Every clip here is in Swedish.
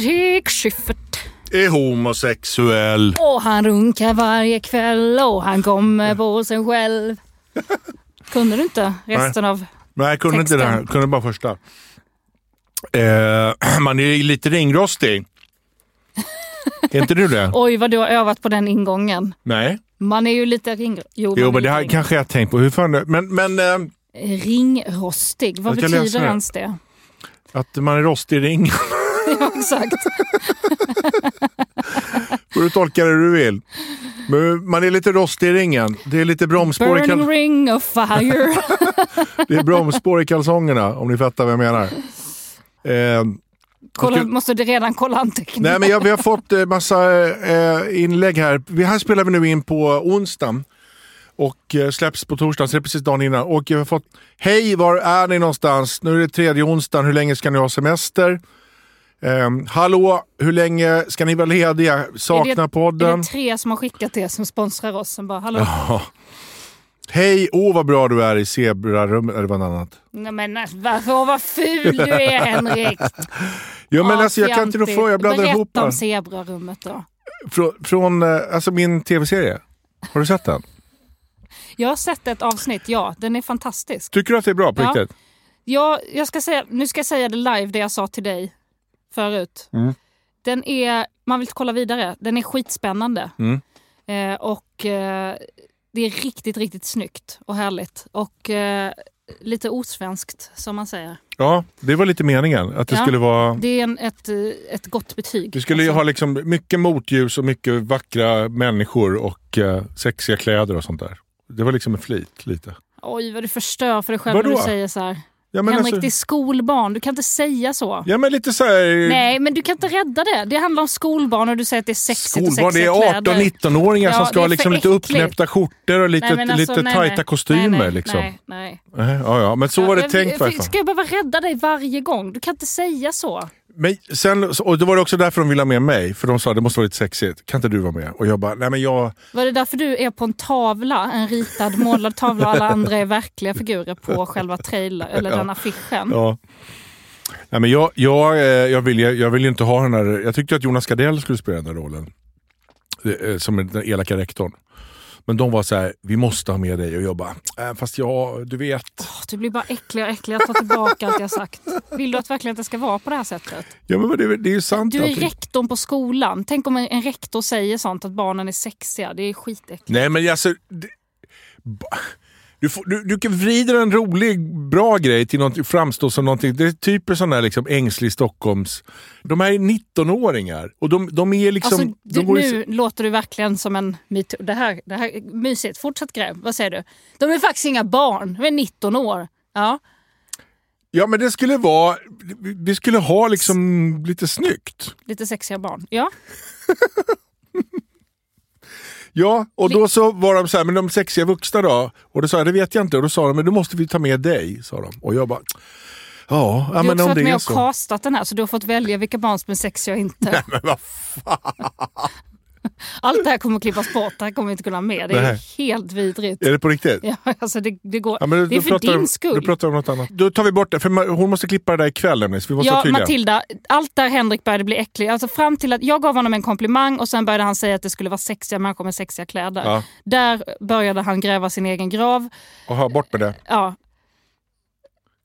Henrik Schyffert. Är homosexuell. Och han runkar varje kväll och han kommer på sig själv. Kunde du inte resten av... Nej, jag kunde Texten. inte det här. kunde bara första. Eh, man är lite ringrostig. är inte du det? Oj vad du har övat på den ingången. Nej. Man är ju lite ring... Jo, Jo, men det här lite kanske jag tänkt på. Hur fan, men men eh, ring- Ringrostig, vad Jag betyder ens det? att man är rostig i ringen. ja, exakt. får du tolka det du vill. Men man är lite rostig i ringen. Det är lite bromsspår i, Burning kal- ring of fire. det är bromsspår i kalsongerna, om ni fattar vad jag menar. Eh, Kolla, Okej. måste du redan kolla anteckningar. Nej, men jag, vi har fått eh, massa eh, inlägg här. Vi här spelar vi nu in på onsdag och eh, släpps på torsdagen, så det är precis dagen innan. Och jag har fått, hej var är ni någonstans? Nu är det tredje onsdagen, hur länge ska ni ha semester? Eh, hallå, hur länge ska ni vara lediga? Saknar det, podden? Är det tre som har skickat det som sponsrar oss? Som bara, hallå? Ja. Hej, åh vad bra du är i zebrarummet. Eller vad annat. Nej, men varför, åh, vad ful du är Henrik! Ja, men Ja, alltså, jag kan inte rå för, jag blandar Berätta ihop om det. zebrarummet då. Från, från eh, alltså min tv-serie. Har du sett den? Jag har sett ett avsnitt, ja. Den är fantastisk. Tycker du att det är bra på Ja. riktigt? Jag, jag ska säga, nu ska jag säga det live, det jag sa till dig förut. Mm. Den är, man vill kolla vidare, den är skitspännande. Mm. Eh, och eh, det är riktigt, riktigt snyggt och härligt. Och eh, lite osvenskt, som man säger. Ja, det var lite meningen. Att det Ja. skulle vara... Det är en, ett, eh, ett gott betyg. Det skulle ju Alltså, ha liksom mycket motljus och mycket vackra människor och eh, sexiga kläder och sånt där. Det var liksom en flit lite. Oj, vad du förstör för dig själv när Vadå? du säger så här. Ja men, Henrik, alltså, det är skolbarn. Du kan inte säga så. ja, men lite så här... Nej, men du kan inte rädda det. Det handlar om skolbarn och du säger att det är sexigt Skolbarn, och det sexiga är kläder. 18-19-åringar Ja, som det ska är ha liksom lite uppknäppta skjortor och lite, Nej, alltså, lite nej, tajta nej. kostymer. nej, nej, liksom. Nej, nej. Nej, Ja, ja, men så var det Ja, tänkt jag-. Ska jag behöva rädda dig varje gång? Du kan inte säga så. Men sen, och det var också därför de ville ha med mig. För de sa det måste vara lite sexigt. Kan inte du vara med? Och jag bara, nej men jag... Var det därför du är på en tavla, en ritad målad tavla och alla andra är verkliga figurer på själva trailer, eller Ja. den affischen? Ja. Nej, men jag, jag, eh, jag, vill, jag vill inte ha den här... Jag tyckte att Jonas Gardell skulle spela den här rollen. Eh, Som den elaka rektorn. Men de var så här, vi måste ha med dig. Och bara, äh, fast jag, du vet. Åh, Du blir bara äckligare och äckligare. Jag tar tillbaka allt jag sagt. Vill du att verkligen att det ska vara på det här sättet? Ja men det, det är ju sant. Du är allting. rektorn på skolan. Tänk om en en rektor säger sånt att barnen är sexiga. Det är skitäckligt. Nej men alltså... Det, du, får, du, du kan vrida en rolig, bra grej till något, framstå som någonting. Det är typ sån där liksom ängslig Stockholms... De här är 19-åringar och de, de är liksom... Alltså, du, de går i- nu låter du verkligen som en metoo. Det här, det här är mysigt. Fortsätt gräv. Vad säger du? De är faktiskt inga barn. De är 19 år. Ja. Ja men det skulle vara... Vi skulle ha liksom lite snyggt. Lite sexiga barn. Ja. Ja, och då så var de så här, men de sexiga vuxna då? Och då sa jag, det vet jag inte. Och då sa de, men då måste vi ta med dig. Sa de. Och jag bara, ja, ja Du har men också om varit det med är och så. castat den här så du har fått välja vilka barn som är sexiga och inte. Men vad Allt det här kommer att klippas bort. Det här kommer vi inte kunna med. Det är Nej. helt vidrigt. Är det på riktigt? Ja, alltså det, det, går. Ja, men det är för din skull. Då pratar om något annat. Då tar vi bort det, för hon måste klippa det där ikväll nämligen, vi måste Ja. Matilda, allt där Henrik började bli äcklig. Alltså fram till att jag gav honom en komplimang och sen började han säga att det skulle vara sexiga människor med sexiga kläder. Ja. Där började han gräva sin egen grav. Aha, bort med det. Ja,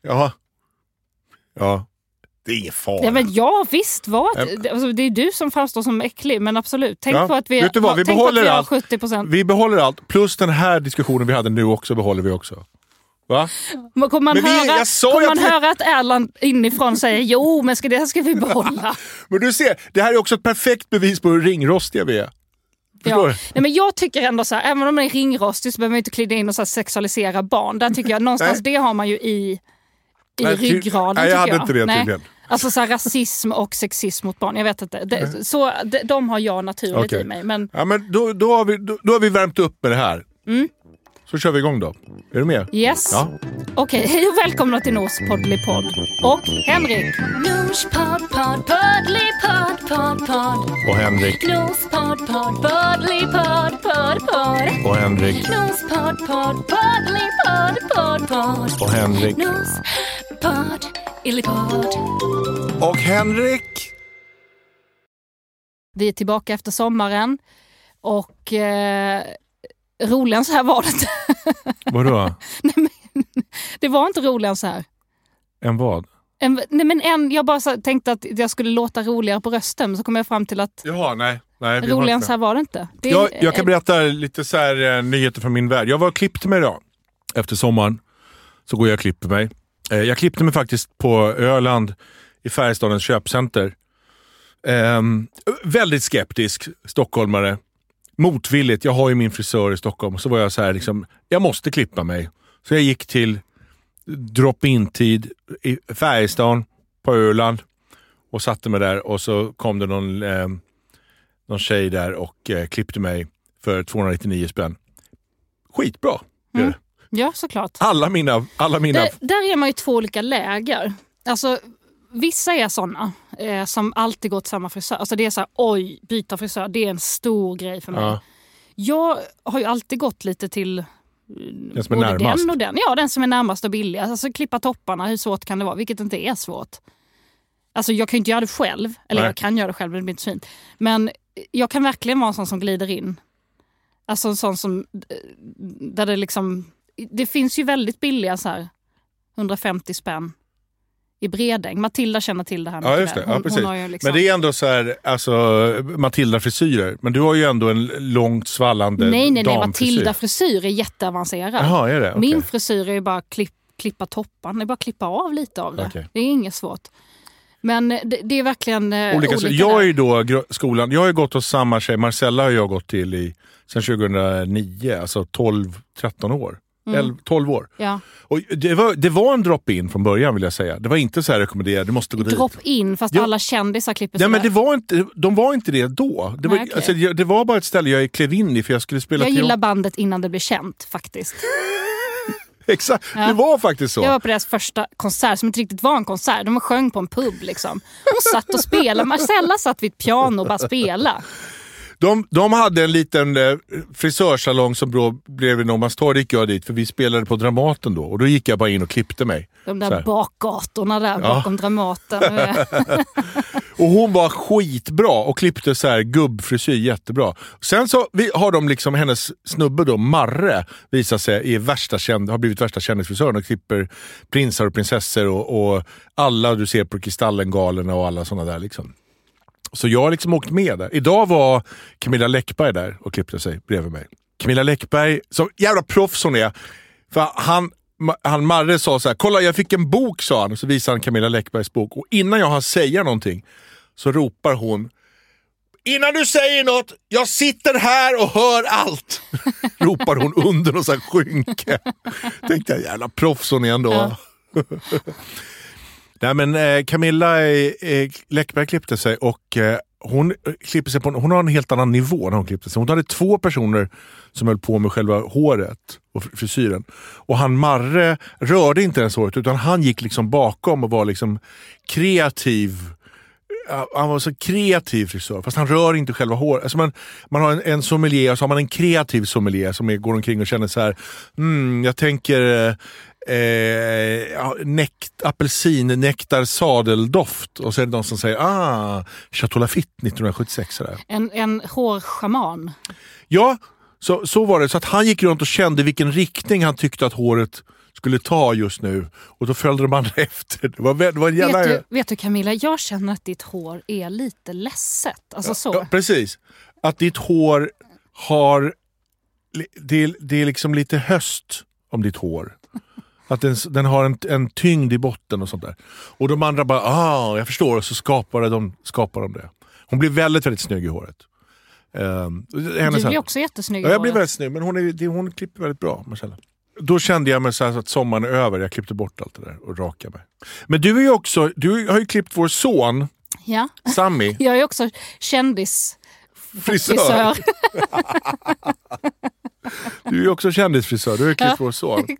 Jaha. Ja. Det är ingen fara. ja men ja visst, vad? Alltså, det är du som framstår som äcklig, men absolut. Tänk Ja, på att vi, vet du vad, vi behåller vi har allt. 70 procent. Vi behåller allt, plus den här diskussionen vi hade nu också behåller vi också. Va? Kommer man, Men vi- höra, kommer man att vi- höra att Erland inifrån säger jo, men ska det här ska vi behålla. Men du ser, det här är också ett perfekt bevis på hur ringrostiga vi är. Ja. Nej, men jag tycker ändå så här, även om man är ringrostig så behöver man inte klida in och så sexualisera barn. Där tycker jag någonstans, det har man ju i, i Nej, ryggraden. nej, jag hade jag. inte det Nej. tydligen. Alltså så här, rasism och sexism mot barn, jag vet inte. Det, så, de, de har jag naturligt Okej. i mig. Men Ja, men då, då, har vi, då, då har vi värmt upp med det här. Så kör vi igång då. Är du med? Mm. yes. Ja. Okej, hej och välkomna till Nors poddelipodd. Och Henrik. Nors podd, podd, poddelipodd, podd, podd. Och Henrik. Nors podd, podd, poddelipodd, podd, podd. Och Henrik. Nors podd, podd, poddelipodd, podd, podd. Och Henrik. Nors podd, illipodd. Och Henrik. Vi är tillbaka efter sommaren och eh, roligare än så här var det inte. Vadå? Det var inte roligare än så här. En vad? En, nej men en, jag bara så, tänkte att jag skulle låta roligare på rösten, men så kom jag fram till att Jaha, nej. nej vi har roligare än så här var det inte. Det, Jag, jag kan berätta lite så här, eh, nyheter från min värld. Jag var och klippte mig idag. Efter sommaren så går jag och klipper mig. Eh, jag klippte mig faktiskt på Öland i Färjestadens köpcenter. Um, väldigt skeptisk stockholmare. Motvilligt, jag har ju min frisör i Stockholm. Så var jag så här, liksom, jag måste klippa mig. Så jag gick till drop-in-tid i Färjestaden på Öland och satte mig där och så kom det någon, eh, någon tjej där och eh, klippte mig för 299 spänn. Skitbra! blev Mm ja, såklart. Alla mina... Alla mina Där, där är man ju två olika läger. Alltså, vissa är såna eh, som alltid går till samma frisör. Alltså det är så här, oj, byta frisör, det är en stor grej för mig. ja, Jag har ju alltid gått lite till den som är närmast. den och den. Ja, den som är närmast och billigast. Alltså klippa topparna, hur svårt kan det vara? Vilket inte är svårt. Alltså jag kan ju inte göra det själv. Eller Nej. jag kan göra det själv, men det blir inte så fint. Men jag kan verkligen vara en sån som glider in. Alltså en sån som, där det liksom, det finns ju väldigt billiga så här 150 spänn i Bredäng. Matilda känner till det här Ja, just det. väl. Ja, Hon, precis. hon liksom, Men det är ändå så här, alltså Matilda-frisyrer. Men du har ju ändå en långt svallande nej, nej, nej. damfrisyr. Matilda frisyr är jätteavancerad. Jaha, är det? Okej. Min frisyr är ju bara klipp, klippa toppan. Det är bara klippa av lite av det. Okej. Det är inget svårt. Men det, det är verkligen eh, Olika, olika, jag är ju då skolan, jag har ju gått hos samma tjej, Marcella har jag gått till i, sen 2009, alltså 12-13 år. Mm. 11, 12 år. Ja. Och det, var, det var en drop-in från början vill jag säga. Det var inte så här rekommenderat, du måste gå dit. Drop in fast Ja. alla kändisar klipper Nej, men sådär. det var inte, de var inte det då. Det var, Nej, okej. alltså, jag- det var bara ett ställe jag klev in i för jag skulle spela Jag gillar bandet innan det blev känt faktiskt. Exakt, Ja. det var faktiskt så. Jag var på deras första konsert som inte riktigt var en konsert. De sjöng på en pub liksom. De satt och spelade. Marcella satt vid ett piano och bara spelade. De, de hade en liten eh, frisörsalong som bro, bredvid Norrmalmstorg gick jag dit för vi spelade på Dramaten då och då gick jag bara in och klippte mig. De där bakgatorna där bakom Dramaten. Och hon var skitbra och klippte så här gubbfrisyr jättebra. Sen så vi, har de liksom hennes snubbe då, Marre, visat sig är värsta känd, har blivit värsta kändisfrisören och klipper prinsar och prinsessor och, och alla du ser på Kristallengalerna och alla sådana där. Liksom. Så jag har liksom åkt med där. Idag var Camilla Läckberg där och klippte sig bredvid mig. Camilla Läckberg, som jävla proffs hon är. För han, han Marre sa så här, kolla jag fick en bok sa han. Och så visade han Camilla Läckbergs bok. Och innan jag har säga någonting så ropar hon Innan du säger något, jag sitter här och hör allt. ropar hon under något sånt här skynke. Tänkte jag, jävla proffs hon är ändå. Ja. Nej men eh, Camilla eh, Läckberg klippte sig och eh, hon, eh, klipper sig på, en- hon har en helt annan nivå när hon klippte sig. Hon hade två personer som höll på med själva håret och frisyren. Och han Marre rörde inte ens håret utan han gick liksom bakom och var liksom kreativ. Eh, han var så kreativ frisör, fast han rör inte själva håret. Alltså man, man har en, en sommelier och så har man en kreativ sommelier som är, går omkring och känner så här. Mm, jag tänker eh, eh, ja, nekt, apelsin, nektar, sadeldoft. Och så är det någon som säger ah, Chateau Lafite 1976. Sådär. En, en hårschaman. Ja, så, så var det. Så att han gick runt och kände vilken riktning han tyckte att håret skulle ta just nu. Och då följde de andra efter. Det var, det var en jävla... Vet du, vet du Camilla, jag känner att ditt hår är lite ledset. Alltså så. Ja, precis. Att ditt hår har... Det det är liksom lite höst om ditt hår. Att den, den har en, en tyngd i botten och sånt där. Och de andra bara, ah, jag förstår. Och så skapar de, skapar de det. Hon blir väldigt, väldigt snygg i håret. Um, Du blir också jättesnygg i Ja, jag blir håret. väldigt snygg, men hon, är, hon klipper väldigt bra, Marcella. Då kände jag mig så, så att sommaren är över. Jag klippte bort allt det där och rakade mig. Men du är ju också, du har ju klippt vår son, Ja. Sami. Jag är också kändis. Frisör. Du är också kändisfrisör, du har ju klippt Ja. vår son.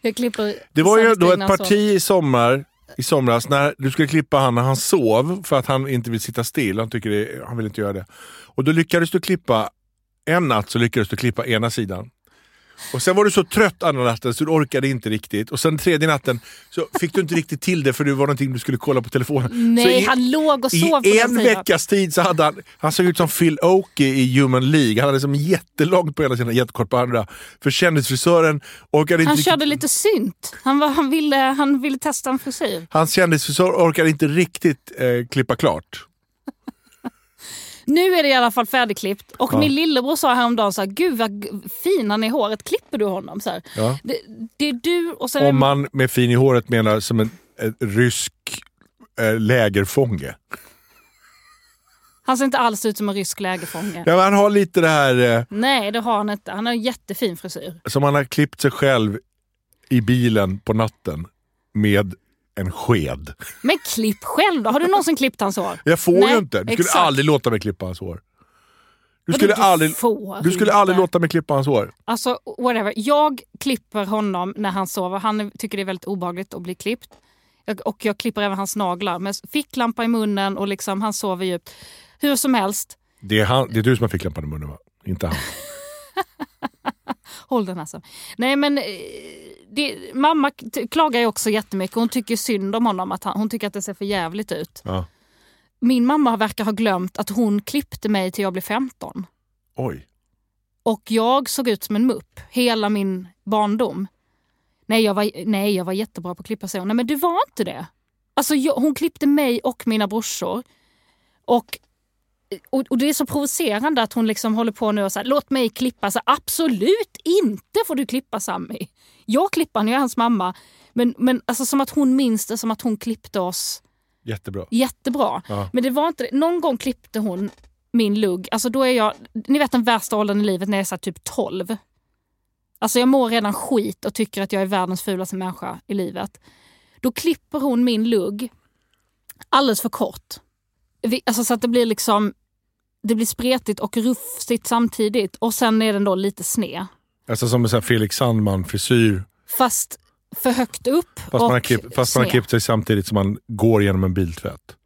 Jag klipper Det var ju då ett son. parti i sommar i somras när du skulle klippa han när han sov för att han inte vill sitta still. Han, tycker det, han vill inte göra det. Och då lyckades du klippa, en natt så lyckades du klippa ena sidan. Och sen var du så trött andra natten så du orkade inte riktigt. Och sen tredje natten så fick du inte riktigt till det för det var någonting du skulle kolla på telefonen. Nej, i, han låg och sov I en veckas tid så hade han, han såg ut som Phil Oakey i Human League. Han hade som jättelångt på ena sidan, jättekort på andra. För kändisfrisören orkade inte Han riktigt, körde lite synt. Han, var, han, ville, han ville testa en frisyr. Hans kändisfrisör orkade inte riktigt eh, klippa klart. Nu är det i alla fall färdigklippt. Och Ja. min lillebror sa häromdagen så här, gud vad fin han är i håret, klipper du honom? Så här. Ja. Det, det är du och sen Om man med fin i håret menar som en, en rysk eh, lägerfånge. han ser inte alls ut som en rysk lägerfånge. Ja, han har lite det här eh, Nej, det har han inte. Han har en jättefin frisyr. som han har klippt sig själv i bilen på natten med en sked. Men klipp själv då. Har du någonsin klippt hans hår? Jag får Nej, ju inte. Du skulle exakt. aldrig låta mig klippa hans hår. Du skulle, du aldrig, du skulle aldrig låta mig klippa hans hår. Alltså whatever. Jag klipper honom när han sover. Han tycker det är väldigt obehagligt att bli klippt. Jag, och jag klipper även hans naglar med ficklampa i munnen och liksom, han sover djupt. Hur som helst, Det är, han, det är du som har ficklampan i munnen va? Inte han. håll den alltså. Nej men eh, det, mamma klagar ju också jättemycket. Hon tycker synd om honom. Att han, hon tycker att det ser för jävligt ut. Ja. Min mamma verkar ha glömt att hon klippte mig till jag blev 15. Oj. Och jag såg ut som en mupp hela min barndom. Nej, jag var, nej, jag var jättebra på att klippa sig. Nej, men du var inte det. Alltså, jag, hon klippte mig och mina brorsor. Och, och, och det är så provocerande att hon liksom håller på nu och säger låt mig klippa. Så, absolut inte får du klippa Sammy. Jag klipper nu är hans mamma. Men, men alltså, som att hon minns det som att hon klippte oss Jättebra. jättebra. Ja. Men det var inte. Någon gång klippte hon min lugg. Alltså då är jag, ni vet den värsta åldern i livet när jag är så typ 12. Alltså jag mår redan skit och tycker att jag är världens fulaste människa i livet. Då klipper hon min lugg alldeles för kort. Vi- Alltså så att det blir liksom det blir spretigt och rufsigt samtidigt och sen är den då lite sned. Alltså som en sån Felix Sandman-frisyr. Fast för högt upp Fast, man har, klipp, fast man har sned. klippt sig samtidigt som man går genom en biltvätt.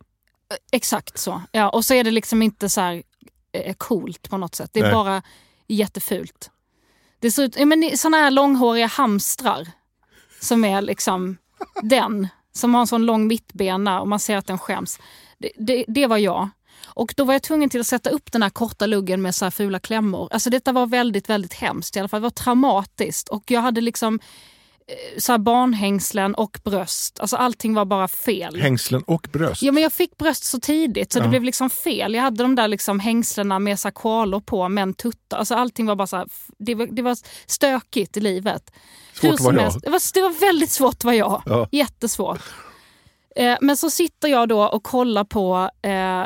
Exakt så. Ja, och så är det liksom inte så här eh, coolt på något sätt. Det är Nej. bara jättefult. Det ser ut, ja, men såna här långhåriga hamstrar som är liksom den som har en sån lång mittbena och man ser att den skäms. Det, det, det var jag. Och då var jag tvungen till att sätta upp den här korta luggen med så här fula klämmor. Alltså detta var väldigt, väldigt hemskt i alla fall. Det var traumatiskt och jag hade liksom eh, så här barnhängslen och bröst. Alltså allting var bara fel. Hängslen och bröst. Ja, men jag fick bröst så tidigt så det Ja. blev liksom fel. Jag hade de där liksom hängslena med så koalor på, men tuttar. Alltså allting var bara så här, det, var, det var stökigt i livet. Svårt att vara jag. Det var, det var väldigt svårt att vara jag. Ja. Jättesvårt. Eh, men så sitter jag då och kollar på eh,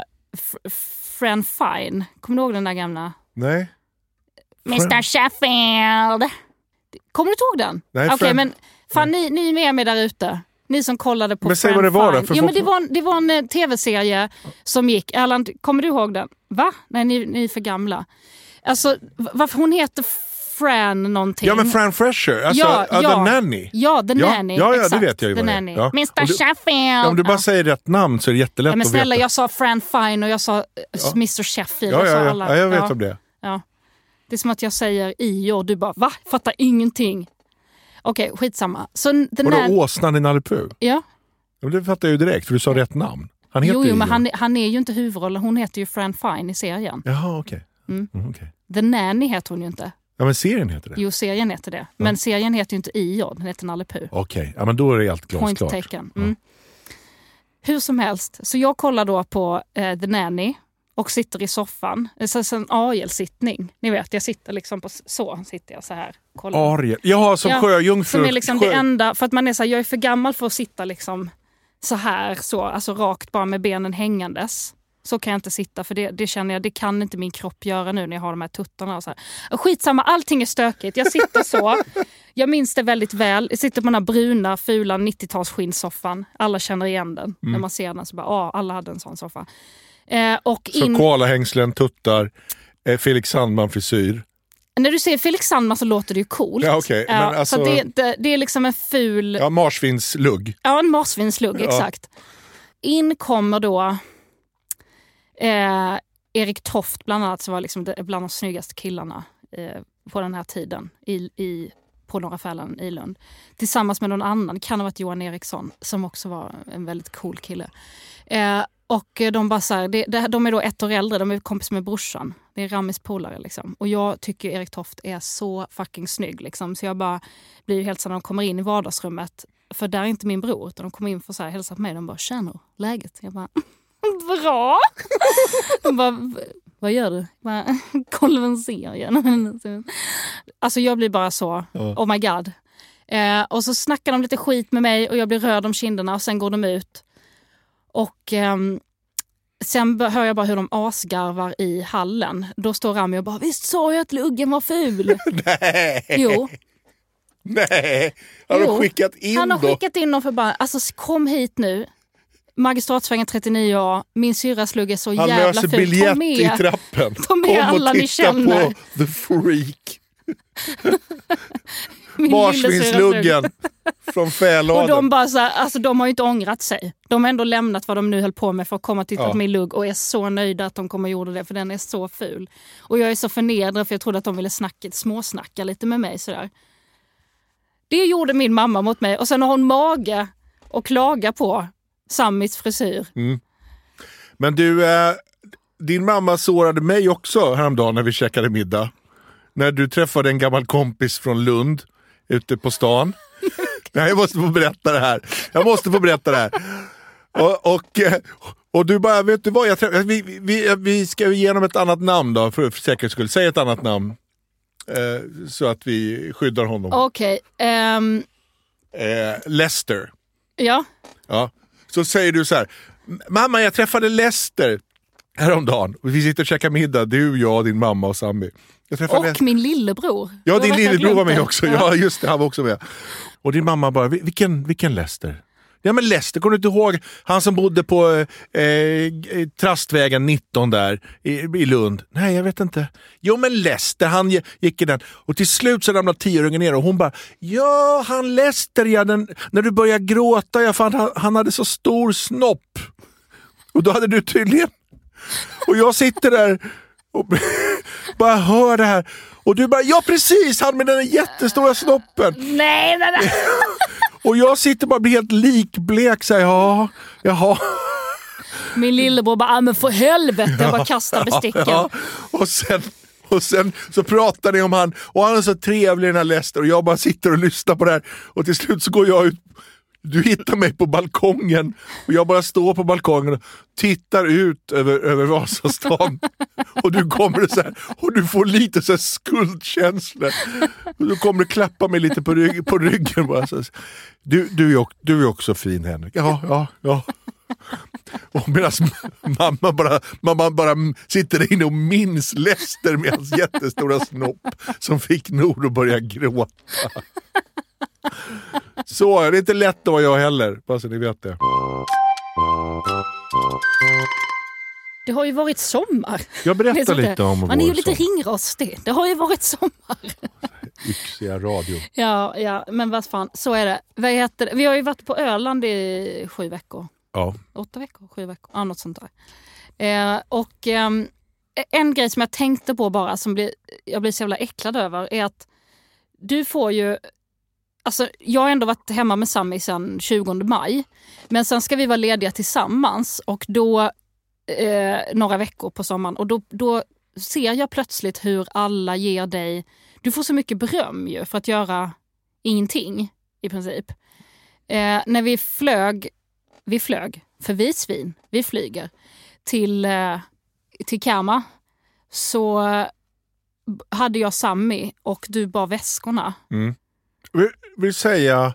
Fran Fine. Kommer du ihåg den där gamla? Nej. Mr Sheffield. Kommer du inte ihåg den? Nej, Okej, Fran- men fan, ni, ni är med mig där ute. Ni som kollade på Men säg vad det var då, för folk- men det, var en, det var en eh, tv-serie som gick. Erland, kommer du ihåg den? Va? Nej, ni, ni är för gamla. Alltså, varför hon heter Fran någonting. Ja men Fran Fresher, alltså Ja, ja, ja. The Nanny. Ja, The Ja, Nanny. ja, ja, det exakt. vet jag ju The vad det är. Ja. Mr Sheffield. Om du bara Ja. säger rätt namn så är det jättelätt Ja, men att snälla, veta. jag sa Fran Fine och jag sa eh, Ja. Mr Sheffield. ja, ja, ja. alla. ja, jag vet Ja. om det. Ja. Det är som att jag säger i och du bara va? Fattar ingenting. Okej, skitsamma. Så n- den Vadå åsnan i Nalle? Ja. Ja, Det fattar jag ju direkt för du sa rätt namn. Han heter Jo, jo, men han, han är ju inte huvudrollen. Hon heter ju Fran Fine i serien. Jaha okej. Mm. Mm, okej. The Nanny heter hon ju inte. Ja men serien heter det? Jo, serien heter det. Men serien heter ju inte Ior, den heter Nalle Puh. Okej, ja, men då är det allt Point glasklart. taken. Mm. Hur som helst, så jag kollar då på eh, The Nanny och sitter i soffan. Det är så en AIL-sittning. Ni vet, jag sitter liksom på så. sitter jag så här. Kollar. Ariel. Jaha, som Ja, sjöjungfru. Som är liksom sjö... det enda, för att man är så här, jag är för gammal för att sitta liksom så här, så, alltså rakt bara med benen hängandes. Så kan jag inte sitta för det, det känner jag, det kan inte min kropp göra nu när jag har de här tuttarna. Och så här. Skitsamma, allting är stökigt. Jag sitter så. Jag minns det väldigt väl. Jag sitter på den här bruna, fula 90-tals skinnsoffan. Alla känner igen den. Mm. När man ser den så bara, ja, alla hade en sån soffa. Eh, och Så in, koalahängslen, tuttar, eh, Felix Sandman-frisyr. när du ser Felix Sandman så låter det ju coolt. Ja, okej, men så alltså- att det, det, det är liksom en ful... Ja, marsvinslugg. Ja, en marsvinslugg, Ja. exakt. In kommer då eh, Erik Toft bland annat, som var liksom bland de snyggaste killarna. Eh, på den här tiden i, i, på Norra Fällan i Lund. Tillsammans med någon annan, kan ha varit Johan Eriksson som också var en väldigt cool kille. Eh, och de bara så här, det, det, de är då ett år äldre, de är kompis med brorsan. Det är Ramis polare. Liksom. Och jag tycker Erik Toft är så fucking snygg. Liksom. Så jag bara blir helt så när de kommer in i vardagsrummet. För där är inte min bror, utan de kommer in för att hälsa på mig. De bara, tjena, läget? Jag bara, bra! De bara, vad gör du? Jag bara, Kollar en serie. Alltså jag blir bara så, oh my god. Eh, och så snackar de lite skit med mig och jag blir röd om kinderna och sen går de ut. Och ehm, sen hör jag bara hur de asgarvar i hallen. Då står Rami och bara, visst sa jag att luggen var ful? Nej! Jo. Nej! Har Jo. du skickat in Han har då? skickat in dem för bara, alltså kom hit nu. Magistratsvägen 39A, min syrras lugg är så Han jävla löser ful. Ta biljett i trappen. ta med Kom alla och ni titta känner. på The Freak. Marsvinsluggen från Och fäladen. de, bara så här, alltså, de har ju inte ångrat sig. De har ändå lämnat vad de nu höll på med för att komma och titta Ja. på min lugg och är så nöjda att de kom och gjorde det för den är så ful. Och jag är så förnedrad för jag trodde att de ville snacka, småsnacka lite med mig. Sådär. Det gjorde min mamma mot mig och sen har hon mage att klaga på Samis frisyr. Men du, eh, din mamma sårade mig också häromdagen när vi käkade middag. När du träffade en gammal kompis från Lund ute på stan. Nej, jag måste få berätta det här. Jag måste få berätta det här. Och, och, eh, och du bara, vet du vad? Jag träff- vi, vi, vi ska ge honom ett annat namn då, för, för säkerhets skull. Säg ett annat namn. Eh, så att vi skyddar honom. Okej, ehm, Eh, Lester. ja. Ja. Så säger du så här. Mamma, jag träffade Lester häromdagen. Vi sitter och käkar middag, du, jag, din mamma och Sami. Och min lillebror. Ja, din lillebror var med också. Ja, just det, han var också med. Och din mamma bara, "Vi- vilken, vilken Lester? Ja men Lester, kommer du inte ihåg? Han som bodde på eh, eh, Trastvägen 19 där i, i Lund. Nej, jag vet inte. Jo men Lester, han gi- gick i den. Och till slut så ramlade tioöringen ner och hon bara, ja han Lester ja, den, när du började gråta, jag fann han, han hade så stor snopp. Och då hade du tydligen... Och jag sitter där och bara hör det här. Och du bara, ja precis, han med den jättestora snoppen. Nej, nej, nej. Och jag sitter bara och blir helt likblek. Så här, ja, jaha. Min lillebror bara, ah, men för helvete. Jag bara kastar besticken. Ja. Och, sen, och sen så pratar ni om han, och han är så trevlig den här Lester och jag bara sitter och lyssnar på det här. Och till slut så går jag ut, du hittar mig på balkongen och jag bara står på balkongen och tittar ut över, över Vasastan. och du kommer så här, och du får lite så här skuldkänslor. Och du kommer och klappa mig lite på, rygg, på ryggen. Bara så här. Du, du, är, du är också fin Henrik. Ja, ja, ja. Och medan mamma bara, mamma bara sitter där inne och minns Lester med hans jättestora snopp som fick Nor att börja gråta. Så, det är inte lätt att vara jag heller, bara så ni vet det. Det har ju varit sommar. Jag berättar lite om Man är ju vår lite sommar. ringrostig. Det har ju varit sommar. yxiga radio. Ja, ja, men vad fan, så är det. Vad heter det? Vi har ju varit på Öland i sju veckor. Ja. Åtta veckor? Sju veckor? Ja, något sånt där. Eh, och ehm, en grej som jag tänkte på bara, som blir, jag blir så jävla äcklad över, är att du får ju... Alltså, jag har ändå varit hemma med Sami sedan 20 maj. Men sen ska vi vara lediga tillsammans och då eh, några veckor på sommaren. Och då, då ser jag plötsligt hur alla ger dig... Du får så mycket beröm ju för att göra ingenting i princip. Eh, när vi flög, vi flög, för vi är svin, vi flyger, till, eh, till Kama så eh, hade jag Sammy och du bar väskorna. Mm vill säga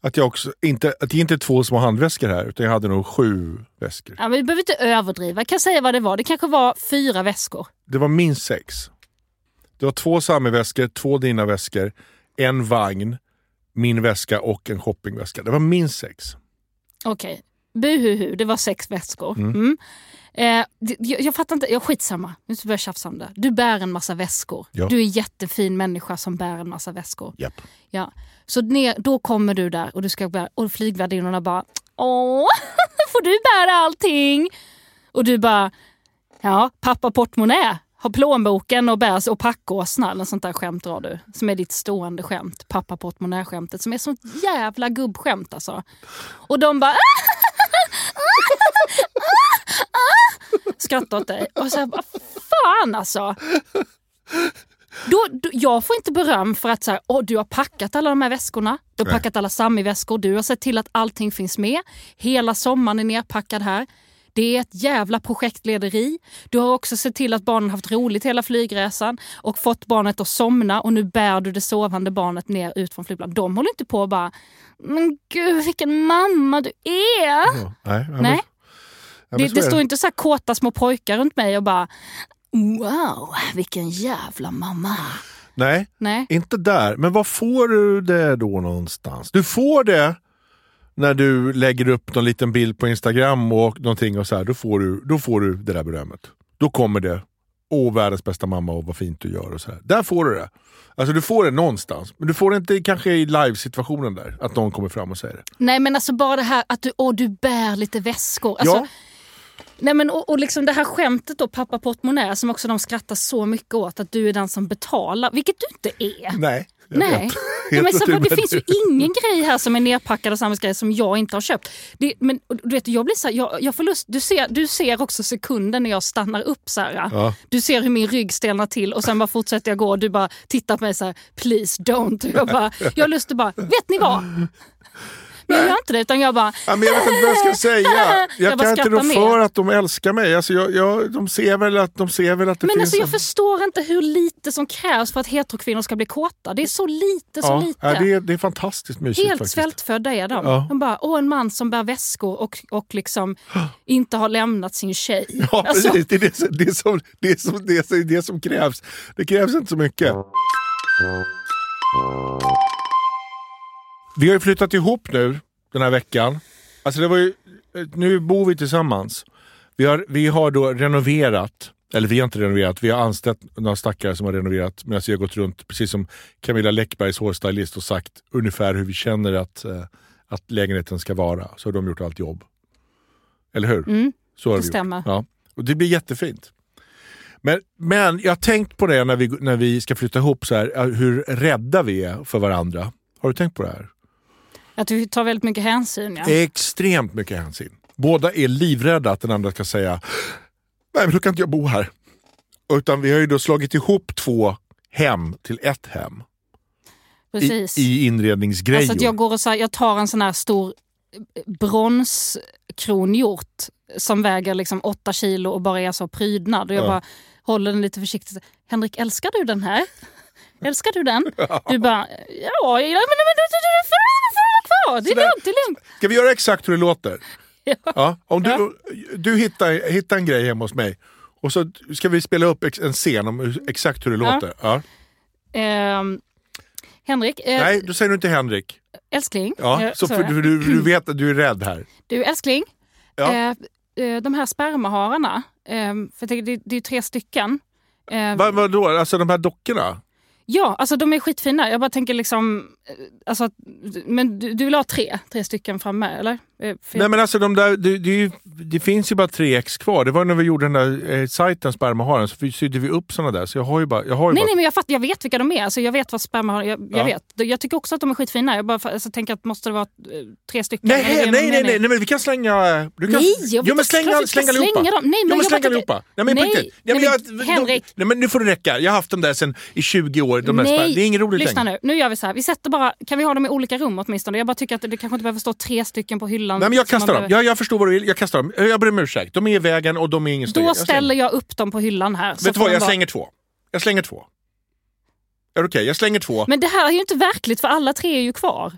att jag också, inte, att det inte är två små handväskor här, utan jag hade nog sju väskor. Ja, men vi behöver inte överdriva, jag kan säga vad det var. Det kanske var fyra väskor. Det var minst sex. Det var två Sami-väskor, två dina väskor, en vagn, min väska och en shoppingväska. Det var minst sex. Okej, buhuhu, det var sex väskor. Mm. Eh, jag, jag fattar inte, jag skitsamma. Nu ska vi börja tjafsa om det. Du bär en massa väskor. Ja. Du är en jättefin människa som bär en massa väskor. Japp. Ja. Så ner, då kommer du där och du ska bära, och flygvärdinnorna bara Åh, får du bära allting? Och du bara Ja, pappa portmonnä. har plånboken och bärs och packåsna eller sånt där skämt drar du. Som är ditt stående skämt. Pappa portmonnä-skämtet som är sånt jävla gubbskämt alltså. Och de bara skrattar åt dig. Och så här, vad fan alltså. Då, då, jag får inte beröm för att så här, Åh, du har packat alla de här väskorna. Du har packat alla Sami-väskor. Du har sett till att allting finns med. Hela sommaren är nerpackad här. Det är ett jävla projektlederi. Du har också sett till att barnen haft roligt hela flygresan och fått barnet att somna och nu bär du det sovande barnet ner ut från flygplanet. De håller inte på och bara, men gud vilken mamma du är. Ja, nej, Nej. Det, det står inte så här kåta små pojkar runt mig och bara Wow, vilken jävla mamma. Nej, Nej. inte där. Men var får du det då någonstans? Du får det när du lägger upp någon liten bild på Instagram och någonting och så här, då får du, då får du det där berömmet. Då kommer det. Åh, världens bästa mamma och vad fint du gör och så här. Där får du det. Alltså du får det någonstans. Men du får det inte kanske i live-situationen där. Att någon kommer fram och säger det. Nej men alltså bara det här att du, åh, du bär lite väskor. Alltså, ja, nej, men, och, och liksom det här skämtet då, pappa portmonnä, som också de skrattar så mycket åt. Att du är den som betalar, vilket du inte är. nej. Nej. Ja, men så, det finns ju ingen grej här som är nerpackad och samhällsgrej som jag inte har köpt. Det, men du vet, jag blir så här, jag, jag får lust, du, ser, du ser också sekunden när jag stannar upp. Så här. Ja. Du ser hur min rygg stelnar till och sen bara fortsätter jag gå och du bara tittar på mig så här, please don't. Jag, bara, jag har lust att bara, vet ni vad? Jag gör inte det utan jag bara, Ja, men jag vet inte vad jag ska säga. Jag, Jag kan inte rå för att de älskar mig. Alltså jag, jag, de, ser väl att, de ser väl att det men finns alltså jag en... förstår inte hur lite som krävs för att heterokvinnor ska bli kåta. Det är så lite, så ja, lite. ja, det, är, det är fantastiskt mysigt Helt faktiskt. svältfödda är de. Ja. De bara, åh en man som bär väskor och, och liksom inte har lämnat sin tjej. Ja, Alltså, precis. Det är det, som- det, är som, det, är som, det, är det som krävs. Det krävs inte så mycket. Vi har ju flyttat ihop nu den här veckan. Alltså det var ju, nu bor vi tillsammans. Vi har, vi har då renoverat, eller vi har inte renoverat, vi har anställt några stackare som har renoverat medan vi har gått runt, precis som Camilla Läckbergs hårstylist och sagt ungefär hur vi känner att, eh, att lägenheten ska vara. Så har de gjort allt jobb. Eller hur? Mm, Så har det vi gjort. stämmer. Ja. Och det blir jättefint. Men, men jag har tänkt på det när vi, när vi ska flytta ihop, så här, hur rädda vi är för varandra. Har du tänkt på det här? Att vi tar väldigt mycket hänsyn. Ja. Extremt mycket hänsyn. Båda är livrädda att den andra ska säga Nej men då kan inte jag bo här. Utan vi har ju då slagit ihop två hem till ett hem. Precis. I, i inredningsgrejor. alltså att jag, går och så här, jag tar en sån här stor eh, bronskronhjort som väger liksom åtta kilo och bara är så prydnad. Och jag Ja. bara håller den lite försiktigt. Henrik, älskar du den här? Älskar du den? Du bara, ja, ja men, men, kvar. Det är lugnt, det är lugnt. Ska vi göra exakt hur det låter? Ja. Ja, om du, Ja. du hittar, hittar en grej hemma hos mig och så ska vi spela upp en scen om exakt hur det Ja. låter. Ja. Ehm, Henrik, eh, Nej, då säger du inte Henrik. älskling. Ja, eh, så för, du, du vet att du är rädd här. Du älskling, Ja. eh, de här spermahararna, eh, för tänker, det, det är tre stycken. Eh, Va, vadå, alltså de här dockorna? Ja, alltså de är skitfina. Jag bara tänker liksom... Alltså, men du, du vill ha tre? Tre stycken framme, eller? Eh, för- Nej men alltså de där, det, det, det finns ju bara tre ex kvar. Det var när vi gjorde den där eh, sajten Spermaharen så sydde vi upp såna där. Så jag har ju bara... Jag har ju nej, bara nej, men jag, fatt, jag vet vilka de är. Alltså, jag vet vad sperma har. Jag, jag, Ja. vet. Jag tycker också att de är skitfina. Jag bara alltså, tänker att måste det vara eh, tre stycken? Nej, nej, nej, nej, mening? nej, men vi kan slänga... Du kan, Nej, jag jo, men inte- släng, klart vi ska släng allihopa. slänga dem. Nej, jo, men men jag släng allihopa. Nej, men Nej. Nej, men nej, jag, men Henrik. nej, men nu får det räcka. Jag har haft dem där sen i 20 år. De Nej, det är inget roligt lyssna längre. nu. Nu gör vi så här. Vi sätter bara, kan vi ha dem i olika rum åtminstone? Jag bara tycker att det kanske inte behöver stå tre stycken på hyllan. Nej, men jag kastar dem. behöver- Jag, jag förstår vad du vill. Jag kastar dem. Jag ber om ursäkt. De är i vägen och de är ingen Då Jag ställer jag upp dem på hyllan här. Vet du vad, de jag vara- slänger två. Jag slänger två. Är det okej? Jag slänger två. Men det här är ju inte verkligt för alla tre är ju kvar.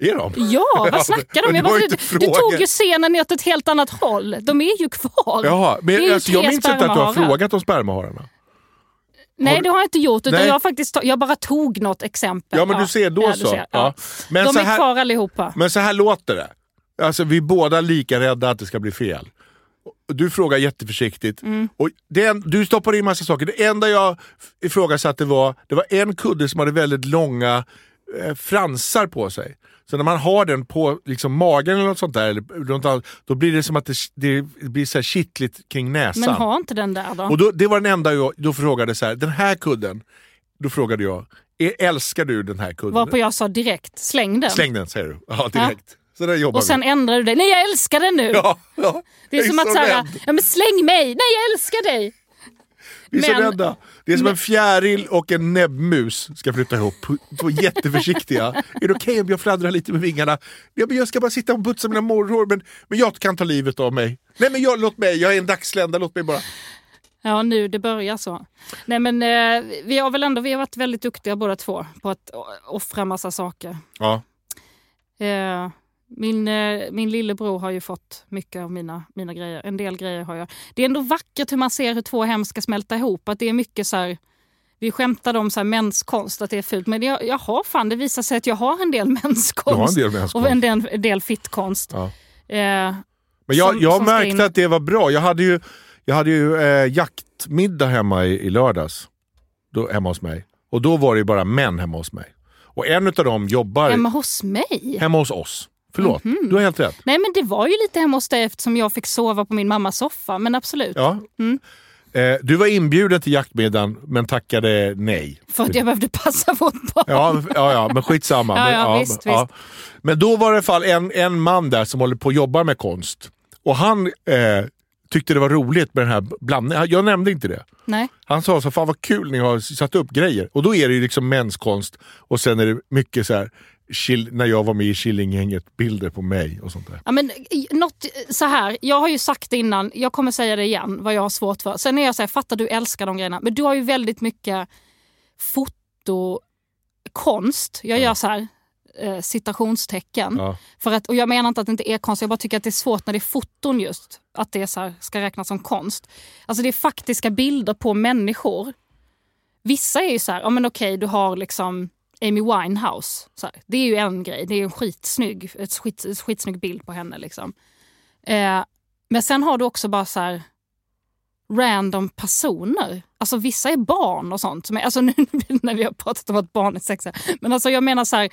Är de? Ja, vad snackar du om? Jag bara, du, du tog ju scenen åt ett helt annat håll. De är ju kvar. Jaha, Det är men alltså, jag minns inte att du har frågat om spermahararna. Nej, Har- det har jag inte gjort. Utan Nej. jag, faktiskt, jag bara tog något exempel. Ja men du ser, då ja, så. ser. Ja. Men, De så är här, kvar allihopa. men så här låter det. Alltså, vi är båda lika rädda att det ska bli fel. Du frågar jätteförsiktigt. Mm. Och det en, du stoppar in massa saker. Det enda jag ifrågasatte var, det var en kudde som hade väldigt långa fransar på sig. Så när man har den på liksom, magen eller något sånt där, eller, runt all- då blir det som att det, det blir så här kittligt kring näsan. Men ha inte den där då. Och då, det var den enda jag då frågade så här, den här kudden, då frågade jag, "Är- älskar du den här kudden? Varpå jag sa direkt, släng den. Släng den säger du. Ja, direkt. Så där jobbar Och sen vi. ändrar du dig. Nej jag älskar den nu! Ja, ja. det är Jag som att så säga, ja men släng mig! Nej jag älskar dig! Vi är så men- rädda. Det är som en fjäril och en näbbmus ska flytta ihop. Två jätteförsiktiga. är det okej om jag fladdrar lite med vingarna? Ja, men jag ska bara sitta och putsa mina morrhår men, men jag kan ta livet av mig. Nej men jag, låt mig, jag är en dagslända, låt mig bara. Ja, nu det börjar så. Nej men eh, vi har väl ändå vi har varit väldigt duktiga båda två på att offra massa saker. Ja. Eh, min, eh, min lillebror har ju fått mycket av mina, mina grejer. En del grejer har jag. Det är ändå vackert hur man ser hur två hem ska smälta ihop. Att det är mycket så här, vi skämtade om så här menskonst, att det är fult. Men jag, jag har fan, det visar sig att jag har en del menskonst. En del menskonst. Och en del, en del fittkonst. Ja. Eh, Men jag, Som- jag som märkte att det var bra. Jag hade ju, jag hade ju eh, jaktmiddag hemma i, i lördags. Då, hemma hos mig. Och då var det ju bara män hemma hos mig. Och en av dem jobbar hemma hos mig? hemma hos oss. Förlåt, Mhm. du har helt rätt. Nej men det var ju lite hemma hos dig eftersom jag fick sova på min mammas soffa. Men absolut. Ja. Mm. Eh, du var inbjuden till jaktmiddagen men tackade nej. För att jag behövde passa barn. Ja, ja, ja men skitsamma. Ja, men, ja, visst, visst. Men då var det i alla fall en, en man där som håller på att jobba med konst. Och han eh, tyckte det var roligt med den här blandningen. Jag nämnde inte det. Nej. Han sa så fan vad kul ni har satt upp grejer. Och då är det ju liksom menskonst och sen är det mycket så här när jag var med i Killinggänget, bilder på mig och sånt där. Ja, men, något, så här, jag har ju sagt det innan, jag kommer säga det igen vad jag har svårt för. Sen är jag så här, fattar du älskar de grejerna. Men du har ju väldigt mycket fotokonst. Jag gör så här eh, citationstecken. Ja. För att, och jag menar inte att det inte är konst, jag bara tycker att det är svårt när det är foton just. Att det så här, ska räknas som konst. Alltså det är faktiska bilder på människor. Vissa är ju så här, ja men okej du har liksom Amy Winehouse. Så här. Det är ju en grej, det är en skitsnygg, ett skit, ett skitsnygg bild på henne. Liksom. Eh, men sen har du också bara så här random personer. Alltså vissa är barn och sånt. Alltså nu när vi har pratat om att barn är sexiga. Men alltså jag menar så här.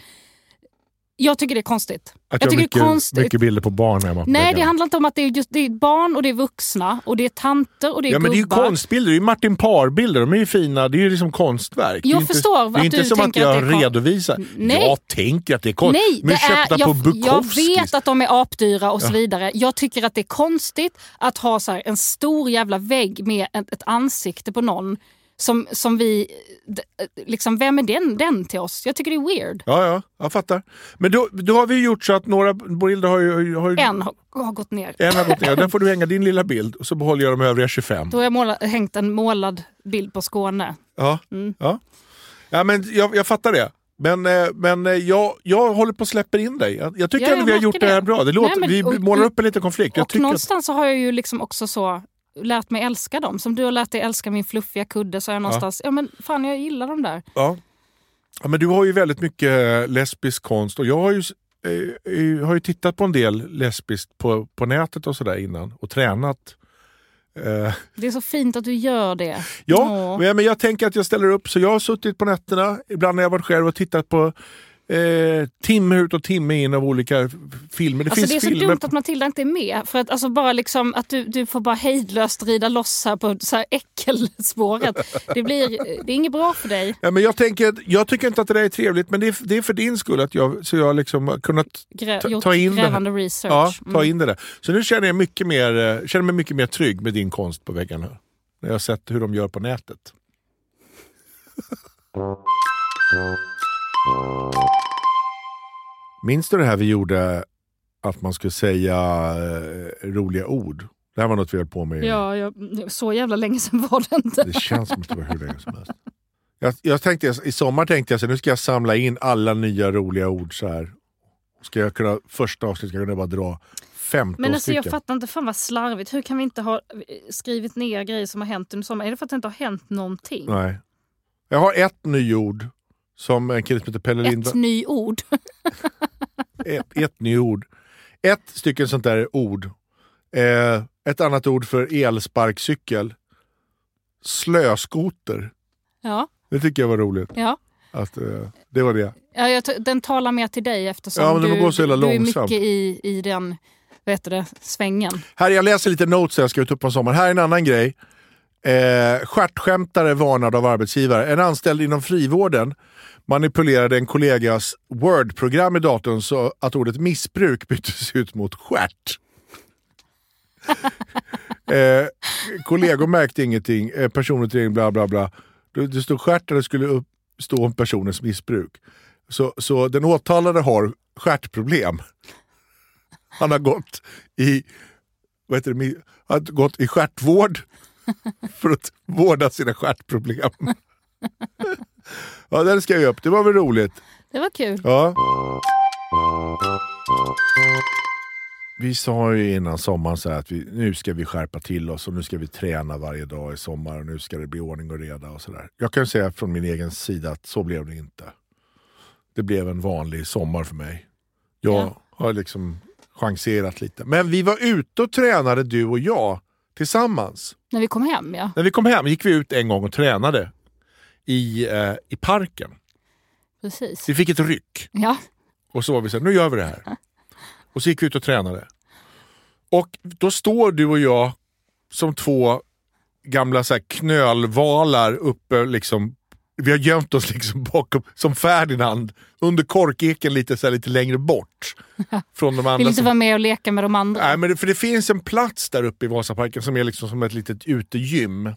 Jag tycker det är konstigt. Att Jag jag tycker mycket, det är konstigt. mycket bilder på barn hemma på Nej, väggarna. det handlar inte om att det är, just, det är barn och det är vuxna och det är tanter och det är Ja men det är ju gubbar. konstbilder, det är ju Martin Parr-bilder, de är ju fina, det är ju liksom konstverk. det är Jag ju inte, förstår Det är att inte som att att jag kon- redovisar. Nej. Jag tänker att det är konst. Nej, men det är, köpta jag, på jag Bukowskis. vet att de är apdyra och så vidare. Jag tycker att det är konstigt att ha så en stor jävla vägg med ett, ett ansikte på någon som, som vi... d- Liksom, vem är den, den till oss? Jag tycker det är weird. Ja, ja, jag fattar. Men då, då har vi gjort så att några bilder har ju... Har ju En har, har gått ner. en har gått ner. Där får du hänga din lilla bild och så behåller jag de övriga 25. Då har jag målat, hängt en målad bild på Skåne. Ja, Mm. ja. ja men jag, jag fattar det. Men, eh, men eh, jag, jag håller på att släppa in dig. Jag, jag tycker Ja, ändå jag vi har gjort det här det. bra. Det låter, Nej, men- vi målar upp en liten konflikt. Jag och att, någonstans så har jag ju liksom också så lärt mig älska dem. Som du har lärt dig älska min fluffiga kudde så har jag någonstans, ja, men fan jag gillar dem där. ja. Ja, men du har ju väldigt mycket eh, lesbisk konst och jag har ju, eh, eh, har ju tittat på en del lesbiskt på, på nätet och sådär innan och tränat. Eh, Det är så fint att du gör det. Ja, Åh. men, men jag tänker att jag ställer upp. Så jag har suttit på nätterna, ibland när jag varit själv och tittat på eh, timme ut och timme in av olika filmer. Det Alltså finns det är så filmer... dumt att Matilda inte är med. För att, alltså bara liksom, att du, du får bara hejdlöst rida loss här på så här äckelspåret. Det, blir, det är inget bra för dig. Ja, men jag, tänker, jag tycker inte att det där är trevligt, men det är, det är för din skull att jag, så jag har liksom har kunnat Grä, Ta- ta in det här. research. ja, ta Mm. in det där. Så nu känner jag, mycket mer, eh, känner mig mycket mer trygg med din konst på väggarna. När jag har sett hur de gör på nätet. Minns du det här vi gjorde att man skulle säga eh, roliga ord? Det här var något vi höll på med. Ja, jag, så jävla länge sedan var det inte. Det känns som att det var hur länge som helst. Jag, jag tänkte, I sommar tänkte jag så här, nu ska jag samla in alla nya roliga ord. så här. Ska jag kunna, första avsnittet ska jag kunna bara dra 15 Men alltså, stycken. jag fattar inte, fan vad slarvigt. Hur kan vi inte ha skrivit ner grejer som har hänt under sommaren? Är det för att det inte har hänt någonting? Nej. Jag har ett nyord som en kille som heter Pelle Ett Lindberg. nyord. Ett, ett nyord. Ett stycken sånt där ord. Eh, ett annat ord för elsparkcykel. Slöskoter. Ja, Det tycker jag var roligt. ja. Att, eh, det var det. Ja, jag, den talar mer till dig eftersom Ja, du, går så jävla du är mycket i, i den vad heter det, svängen. Här, jag läser lite notes jag ska ut på sommaren. Här är en annan grej. Eh, stjärtskämtare varnad av arbetsgivare. En anställd inom frivården manipulerade en kollegas Word-program i datorn så att ordet missbruk byttes ut mot stjärt. eh, kollegor märkte ingenting, eh, personutredning bla bla bla. Det, det stod stjärt där det skulle upp, stå om personens missbruk. Så, så den åtalade har stjärtproblem. Han har gått i, vad heter det, har gått i stjärtvård för att vårda sina stjärtproblem. ja, den ska jag upp. Det var väl roligt. Det var kul. Ja. Vi sa ju innan sommaren så att vi, nu ska vi skärpa till oss och nu ska vi träna varje dag i sommar och nu ska det bli ordning och reda och sådär. Jag kan säga från min egen sida att så blev det inte. Det blev en vanlig sommar för mig. Jag Ja. har liksom chanserat lite. Men vi var ute och tränade du och jag tillsammans. När vi kom hem ja. När vi kom hem gick vi ut en gång och tränade i, eh, i parken. Precis. Vi fick ett ryck. Ja, Och så var vi så här, nu gör vi det här. Och så gick vi ut och tränade. Och då står du och jag som två gamla så här knölvalar uppe liksom. Vi har gömt oss liksom bakom, som Ferdinand, under korkeken lite, så här, lite längre bort. Från de andra. vill inte som- vara med och leka med de andra. Nej, men det, för det finns en plats där uppe i Vasaparken som är liksom som ett litet utegym.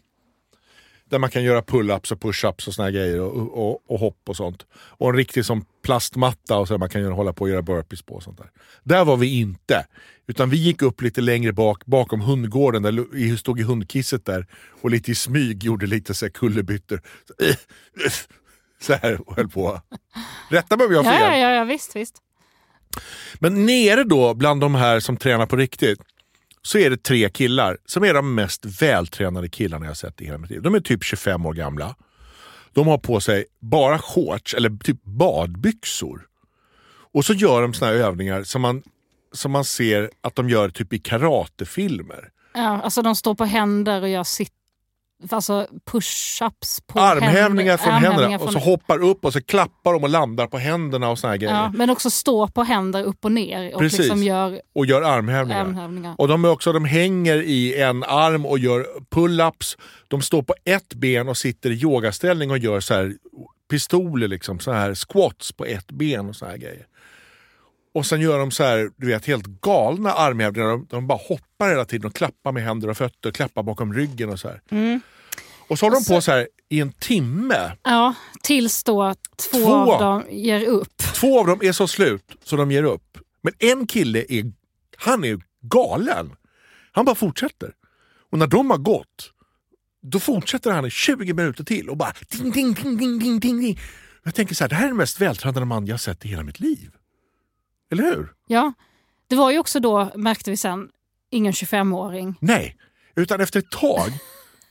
Där man kan göra pull-ups och push-ups och såna här grejer och, och, och hopp och sånt. Och en riktig som plastmatta och så man kan hålla på och göra burpees på. Och sånt där. där var vi inte. Utan vi gick upp lite längre bak, bakom hundgården, där stod i hundkisset där och lite i smyg gjorde lite så här kullerbyttor. Så, eh, eh, så här och höll på. Rätta mig om jag har fel. ja, ja, ja, visst, visst. Men nere då bland de här som tränar på riktigt så är det tre killar som är de mest vältränade killarna jag sett i hela mitt liv. De är typ 25 år gamla. De har på sig bara shorts eller typ badbyxor. Och så gör de såna här övningar som man, som man ser att de gör typ i karatefilmer. Ja, alltså de står på händer och gör sitt, alltså push-ups på Armhävningar händer. från Armhävningar händerna och så från- hoppar upp och så klappar de och landar på händerna och såna här grejer. ja, Men också stå på händer upp och ner och Precis. liksom gör Och gör armhävningar. armhävningar. Och de, är också, de hänger i en arm och gör pull-ups. De står på ett ben och sitter i yogaställning och gör så här pistoler, liksom, så här squats på ett ben och så här grejer. Och sen gör de så här, du vet, helt galna armhävningar. De, de bara hoppar hela tiden och klappar med händer och fötter, klappar bakom ryggen och så här. Och så håller de på så här i en timme. Ja, tills då två, Två. av dem ger upp. Två av dem är så slut så de ger upp. Men en kille är, han är galen. Han bara fortsätter. Och när de har gått, då fortsätter han i 20 minuter till och bara ding, ding, ding, ding, ding, ding. Jag tänker så här, det här är den mest vältränade man jag har sett i hela mitt liv. Eller hur? Ja, det var ju också då, märkte vi sen, ingen 25-åring. Nej, utan efter ett tag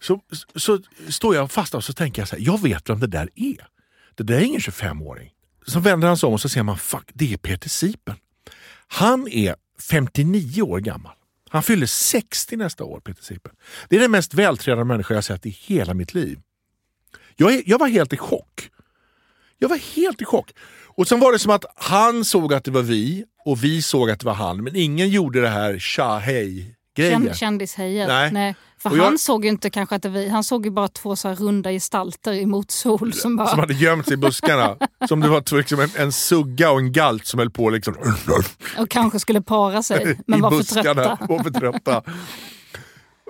så, så står jag fast och så tänker jag så här, jag vet vem det där är. Det där är ingen 25-åring. Så vänder han sig om och så ser man, fuck, det är Peter Sipen. Han är 59 år gammal. Han fyller 60 nästa år, Peter Sipen. Det är den mest vältränade människa jag sett i hela mitt liv. Jag, är, jag var helt i chock. Jag var helt i chock. Och sen var det som att han såg att det var vi och vi såg att det var han. Men ingen gjorde det här tja hej grejen. Känd, kändishejet. Nej. För Och jag- han såg ju inte kanske att det var, han såg ju bara två så runda gestalter i motsol som bara... Som hade gömt sig i buskarna. som det var liksom en, en sugga och en galt som höll på liksom, och kanske skulle para sig, men var för trötta. Var för trötta.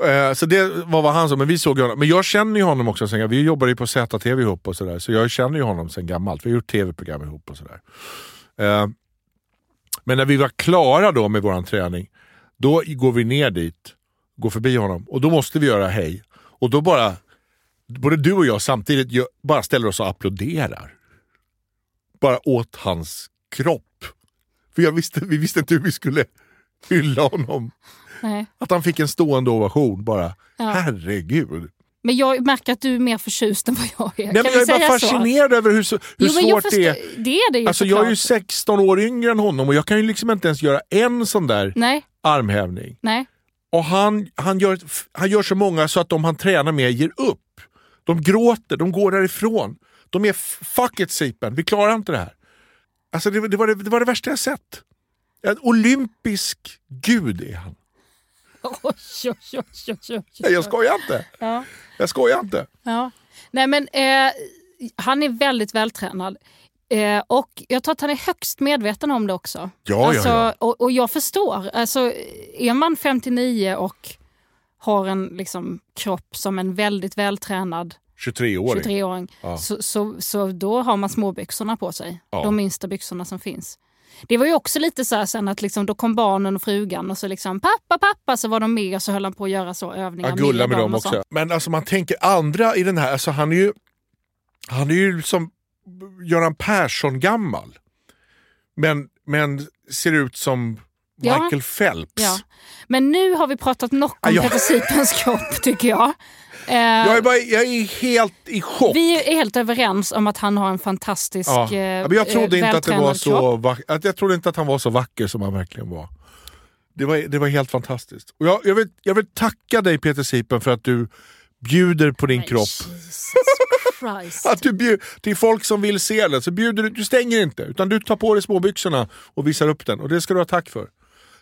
Eh, så det var vad han sa, men vi såg honom. Men jag känner ju honom också, sen, vi jobbade ju på ZTV ihop och sådär. Så jag känner ju honom sen gammalt. Vi har gjort tv-program ihop och sådär. Eh, men när vi var klara då med vår träning, då går vi ner dit, går förbi honom och då måste vi göra hej. Och då bara, både du och jag samtidigt bara ställer oss och applåderar. Bara åt hans kropp. För jag visste, vi visste inte hur vi skulle hylla honom. Nej. Att han fick en stående ovation bara. Ja. Herregud. Men jag märker att du är mer förtjust än vad jag är. Nej, jag är bara säga så? fascinerad över hur, hur Jo, svårt det är. Det är det ju Alltså jag är ju såklart. 16 år yngre än honom och jag kan ju liksom inte ens göra en sån där Nej, armhävning. nej. Och han, han, gör, han gör så många så att de han tränar med ger upp. De gråter, de går därifrån. De är fuck it Sipen, vi klarar inte det här. Alltså det, det, var det, det var det värsta jag sett. En olympisk gud är han. Oj, oj, oj, oj, jag skojar inte. Ja. Jag skojar inte. Ja. Nej, men eh, han är väldigt vältränad. Eh, och jag tror att han är högst medveten om det också. Ja, alltså, ja, ja. Och, och jag förstår. Alltså, är man 59 och har en liksom, kropp som en väldigt vältränad 23-åring. 23-åring Ja. så, så, så då har man småbyxorna på sig. Ja. De minsta byxorna som finns. Det var ju också lite så här sen att liksom, då kom barnen och frugan och så liksom pappa, pappa, så var de med och så höll han på att göra så övningar. Jag gullar med dem dem och också. sånt. Men alltså man tänker andra i den här, alltså han är ju, han är ju som Göran Persson gammal. Men, men ser ut som Ja. Michael Phelps. Ja. Men nu har vi pratat nog om Ja, Peter Sipens kropp tycker jag. Eh, Jag, är bara, jag är helt i chock. vi är helt överens om att han har en fantastisk Ja. eh, Ja, men jag trodde eh, inte att, det var så kropp. vack- att Jag trodde inte att han var så vacker som han verkligen var. Det var, det var helt fantastiskt. Och jag, jag, vill, jag vill tacka dig Peter Sipen för att du bjuder på din kropp. Jesus Christ. Att du bjud, till folk som vill se den så bjuder du, du stänger inte utan du tar på dig småbyxorna och visar upp den och det ska du ha tack för.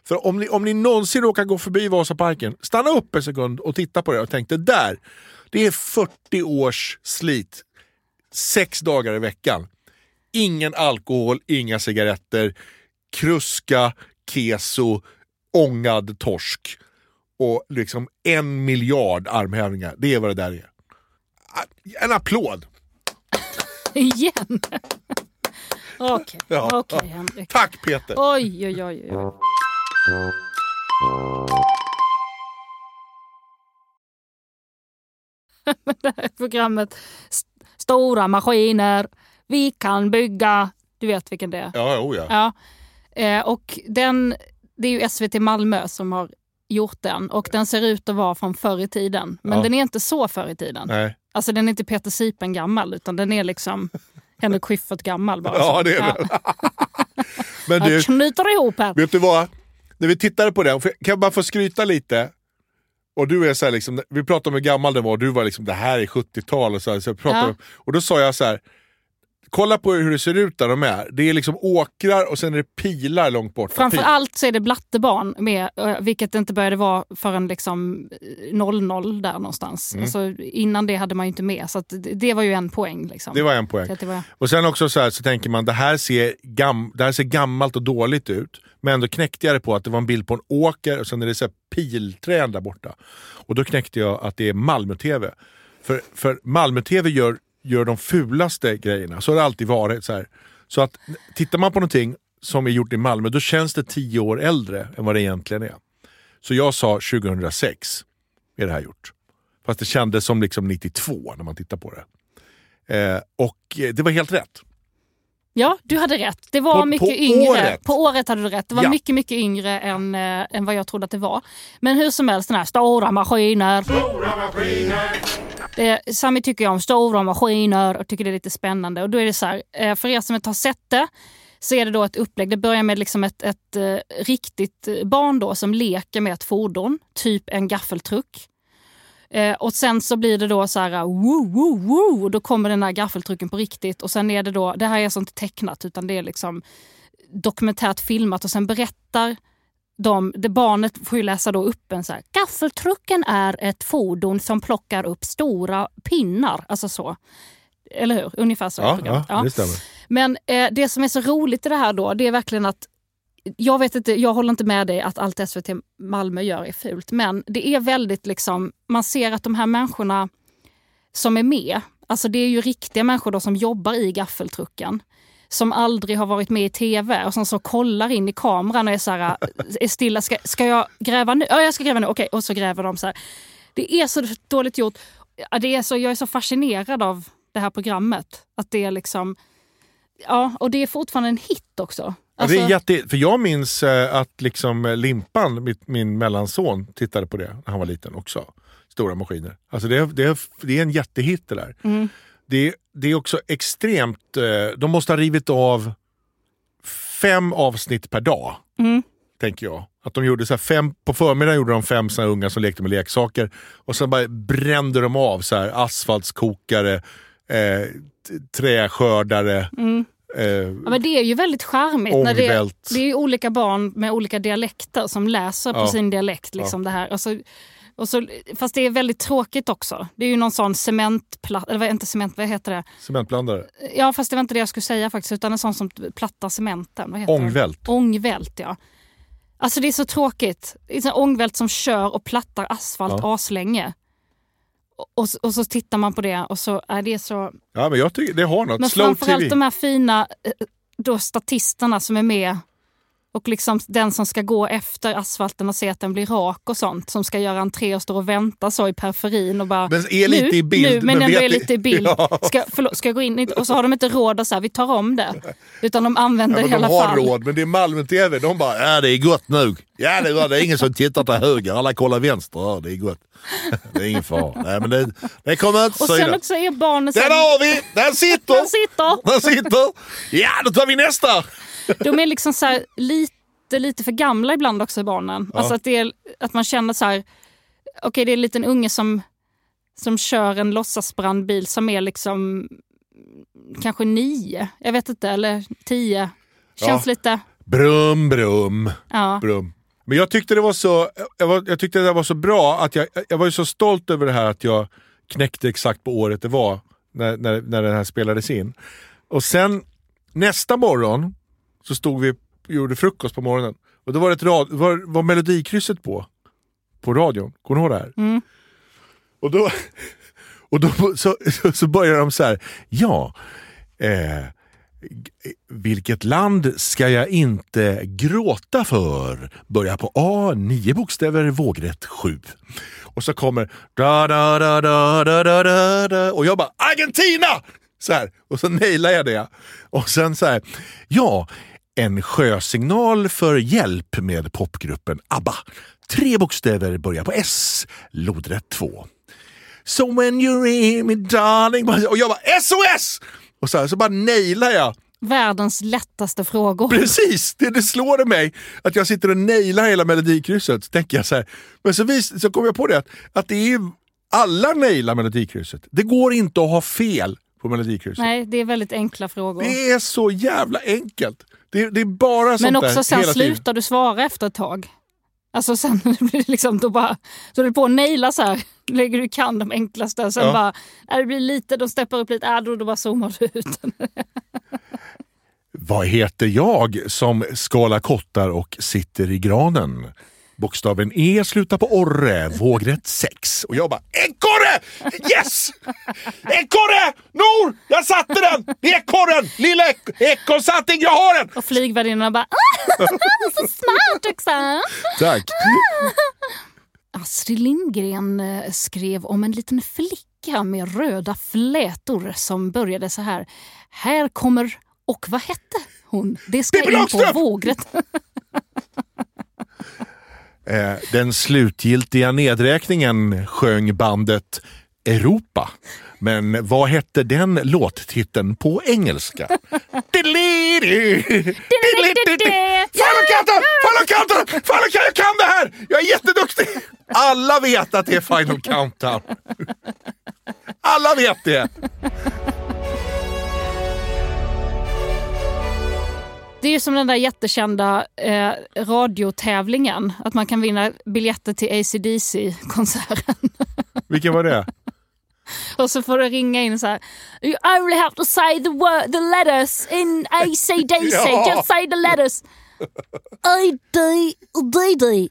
För om ni, om ni någonsin råkar gå förbi Vasaparken, stanna upp en sekund och titta på det och tänk det där, det är 40 års slit. Sex dagar i veckan. Ingen alkohol, inga cigaretter, kruska, keso, ångad torsk och liksom en miljard armhävningar. Det är vad det där är. En applåd! Igen. Okej, Ja. okej Henrik. Tack Peter! Oj, oj, oj. oj. det här programmet. St- Stora maskiner. Vi kan bygga. Du vet vilken det är. Ja, oh ja. Ja. Eh, och den, det är ju SVT Malmö som har gjort den och den ser ut att vara från förr i tiden. Men Ja. den är inte så förr i tiden. Nej. Alltså den är inte Peter Sipen gammal utan den är liksom Henrik Schyffert gammal bara. Ja, det är den. Men du, Jag knyter ihop här. vet du vad? När vi tittade på den, kan jag bara få skryta lite? Och du är så här liksom, vi pratade om hur gammal den var och du var liksom det här är 70-tal och så, här, så pratade, Ja. Och då sa jag så här. Kolla på hur det ser ut där de är. Det är liksom åkrar och sen är det pilar långt bort. Framför Pil- allt så är det blattebarn med, eh, vilket inte började vara förrän liksom eh, 00 där någonstans. Mm. Alltså, innan det hade man ju inte med, så det, det var ju en poäng. Liksom. Det var en poäng. Det var, Och sen också så, här, så tänker man det här, ser gam, det här ser gammalt och dåligt ut. Men då knäckte jag det på att det var en bild på en åker och sen är det så här pilträd där borta. Och då knäckte jag att det är Malmö-TV. För, för Malmö-TV gör, gör de fulaste grejerna. Så har det alltid varit. Så, här. så att tittar man på någonting som är gjort i Malmö då känns det tio år äldre än vad det egentligen är. Så jag sa 2006 är det här gjort. Fast det kändes som liksom 92 när man tittar på det. Eh, och eh, det var helt rätt ja, du hade rätt. Det var På- mycket på yngre. året. På året hade du rätt. Det var Ja. mycket, mycket yngre än, eh, än vad jag trodde att det var. Men hur som helst, den här stora maskiner. Eh, Sami tycker jag om stora maskiner och tycker det är lite spännande. Och då är det så här, eh, för er som inte har sett det så är det då ett upplägg. Det börjar med liksom ett, ett eh, riktigt barn då som leker med ett fordon, typ en gaffeltruck. Eh, och sen så blir det då så här, woo, woo, woo, och då kommer den här gaffeltrucken på riktigt. Och sen är det då, det här är alltså inte tecknat utan det är liksom dokumentärt filmat och sen berättar de, det barnet får ju läsa då upp en så här, gaffeltrucken är ett fordon som plockar upp stora pinnar. Alltså så. Eller hur? Ungefär så. Ja, programmet. ja, det. Men eh, det som är så roligt i det här då, det är verkligen att jag vet inte, jag håller inte med dig att allt SVT Malmö gör är fult, men det är väldigt liksom, man ser att de här människorna som är med, alltså det är ju riktiga människor då som jobbar i gaffeltrucken som aldrig har varit med i tv och som så kollar in i kameran och är så här, är stilla. Ska, ska jag gräva nu? Ja, jag ska gräva nu. Okej, och så gräver de så här. Det är så dåligt gjort. Det är så, jag är så fascinerad av det här programmet. Att det är liksom... Ja, och det är fortfarande en hit också. Alltså, det är jätte, för jag minns eh, att liksom eh, Limpan, mitt, min mellanson, tittade på det när han var liten också. Stora maskiner. Alltså det, är- det, det är en jättehit det där. Mm. Det, är- det är också extremt, eh, de måste ha rivit av fem avsnitt per dag. Mm. Tänker jag. Att de gjorde så fem, på förmiddagen gjorde de fem såna här unga som lekte med leksaker. Och sen bara brände de av så här asfaltskokare, eh, träskördare. Eh. Ja, men det är ju väldigt charmigt. När det, Ångvält. det är olika barn med olika dialekter som läser på Ja. sin dialekt. Liksom det här. Och så, och så, fast det är väldigt tråkigt också. Det är ju någon sån cementplatta, eller inte cement, vad heter det? cementblandare. Ja fast det var inte det jag skulle säga faktiskt. Utan en sån som plattar cementen. Vad heter? Ångvält. Ångvält ja. Alltså det är så tråkigt. Det är en ångvält som kör och plattar asfalt Ja. aslänge. Och, och, så tittar man på det och så är det så... Ja, men jag tycker det har något. Men Slow framförallt TV. de här fina eh, då statisterna som är med. Och liksom den som ska gå efter asfalten och se att den blir rak och sånt. Som ska göra entré och står och vänta så i periferin och bara... Men är lite nu, i bild, Nu, men, men ändå är lite i bild. Ja. Ska, förlåt, ska jag gå in? Och så har de inte råd att säga vi tar om det. Utan de använder Ja, i men de alla har fall. råd, men det är Malmö TV. De bara, ja det är gott nog. Ja det, var, det är ingen som tittar till höger, alla kollar vänster. Ja, det är gott. Det är ingen fara. Nej, men det, det kommer inte Och sen synas. också är barnen... Den här- har vi! Den sitter! Den sitter! Den sitter! Ja, då tar vi nästa! De är liksom så här lite, lite för gamla ibland också barnen. Alltså att, det är, att man känner så här, okej det är en liten unge som, som kör en låtsasbrandbil som är liksom kanske nio, jag vet inte, eller tio. Känns lite, Brum, brum, ja. brum. Men jag tyckte det var så, jag, var, jag tyckte det var så bra att jag, jag var ju så stolt över det här att jag knäckte exakt på året det var när, när, när den här spelades in. Och sen nästa morgon så stod vi gjorde frukost på morgonen. Och då var ett rad, var, var melodikrysset på. På radion. Kommer du ihåg det här? Mm. Och då, och då så, så, så börjar de så här. Ja. Eh, vilket land ska jag inte gråta för? Börja på A, nio bokstäver, vågrätt sju. Och så kommer da da da da da da da, da och jag bara Argentina! Så här, och så nailar jag det. Och sen så här, ja, en sjösignal för hjälp med popgruppen ABBA. Tre bokstäver börjar på S, lodrätt två. So when you're in me darling. Och jag bara SOS! Och så, här, så bara nailar jag. Världens lättaste frågor. Precis, det, det slår mig att jag sitter och nailar hela melodikrysset. Så tänker jag så här. Men så, vis, så kom jag på det att, att det är alla nailar melodikrysset. Det går inte att ha fel på melodikrysset. Nej, det är väldigt enkla frågor. Det är så jävla enkelt. Det, det är bara sånt Men där också sen hela tiden. slutar du svara efter ett tag. Alltså sen blir det liksom, då bara, så du på att naila så här, lägger du kan de enklaste, sen Ja. bara, äh, det blir lite, de steppar upp lite, äh, då, då bara zoomar du ut. Vad heter jag som skalar kottar och sitter i granen? Bokstaven E slutar på orre, vågrätt 6. Och jag bara ekorre! Yes! Ekorre! Nor! Jag satte den! Ekorren! Lilla ek- ekorrsattning, jag har den! Och flygvärdinnorna bara, ah, så smart också! Tack. Astrid Lindgren eh, skrev om en liten flicka med röda flätor som började så här. Här kommer, och vad hette hon? Det ska in på vågrätt. Eh, den slutgiltiga nedräkningen sjöng bandet Europa. Men vad hette den låttiteln på engelska? Final Countdown! Final Countdown! Jag kan det här! Jag är jätteduktig! Alla vet att det är Final Countdown. Alla vet det. Det är ju som den där jättekända eh, radiotävlingen. Att man kan vinna biljetter till ACDC-konserten. Vilken var det? Och så får du ringa in så här. You only have to say the word, the letters in ACDC. Ja. Just say the letters. A, D, D, D.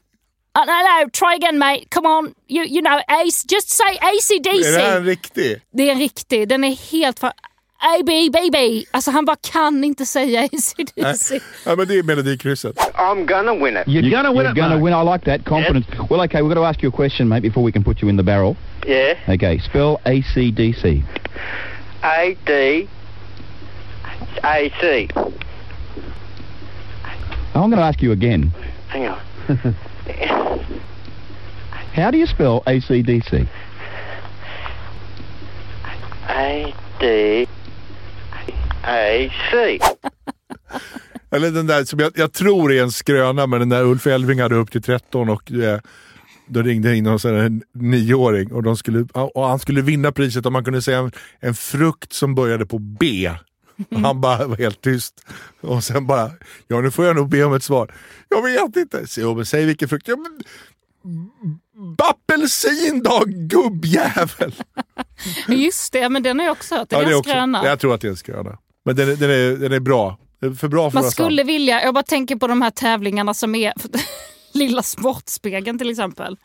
Uh, no, no, try again mate. Come on. You, you know, AC, just say ACDC. Är det här en riktig? Det är en riktig. Den är helt... För... ABBB. Alltså han bara kan inte säga ACDC. Ja, men det är melodikrysset. I'm gonna win it. You're gonna win You're it, gonna mate. win. I like that confidence. Well, okay, we've got to ask you a question, mate, before we can put you in the barrel. Yeah. Okay, spell ACDC. A D A C. I'm going to ask you again. Hang on. How do you spell ACDC? A D C. Eller den där som jag, jag tror är en skröna, men den där Ulf Elving hade upp till 13 och eh, Då ringde in någon sån här nioåring och, de skulle, och han skulle vinna priset om man kunde säga en, en frukt som började på B. Och han bara var helt tyst. Och sen bara, ja nu får jag nog be om ett svar. Jag vet inte. Så, jo, men säg vilken frukt. Ja, men, Apelsin då, gubbjävel! Just det, men den har jag också hört. Den Ja, är det är ganska gröna. Jag tror att det är en skröna. Men den är, den är, den är bra. För bra för Man skulle vilja, jag bara tänker på de här tävlingarna som är Lilla Sportspegeln till exempel.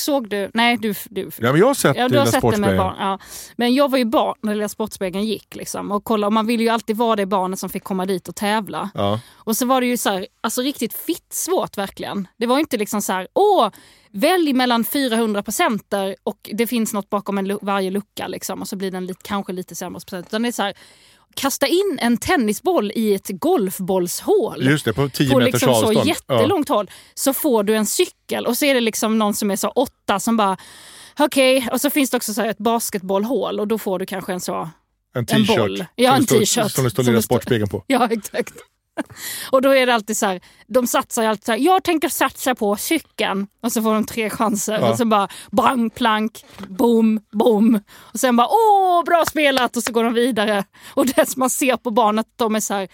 Såg du? Nej, du... du Ja, men jag har sett Ja, Lilla har sett det med Sportspegeln. barn. Ja. Men jag var ju barn när Lilla Sportspegeln gick. Liksom, och, kolla, och man ville ju alltid vara det barnet som fick komma dit och tävla. Ja. Och så var det ju så här, alltså riktigt fitt svårt verkligen. Det var inte liksom så här, åh, välj mellan 400 procenter och det finns något bakom en, varje lucka liksom, och så blir den lite, kanske lite sämre procent. Utan det är så här, kasta in en tennisboll i ett golfbollshål Just det, på 10 på meters liksom så avstånd. jättelångt håll så får du en cykel och så är det liksom någon som är så åtta som bara okej och så finns det också så ett basketbollhål och då får du kanske en så Ja, en t-shirt. Ja, som en t-shirt. Som det står Lilla Sportspegeln på. Ja, exakt. Och då är det alltid så här, de satsar alltid så här, jag tänker satsa på cykeln. Och så får de tre chanser. Ja. Och så bara brang, plank, boom, boom. Och sen bara, åh, bra spelat! Och så går de vidare. Och det som man ser på barnet, de är så här,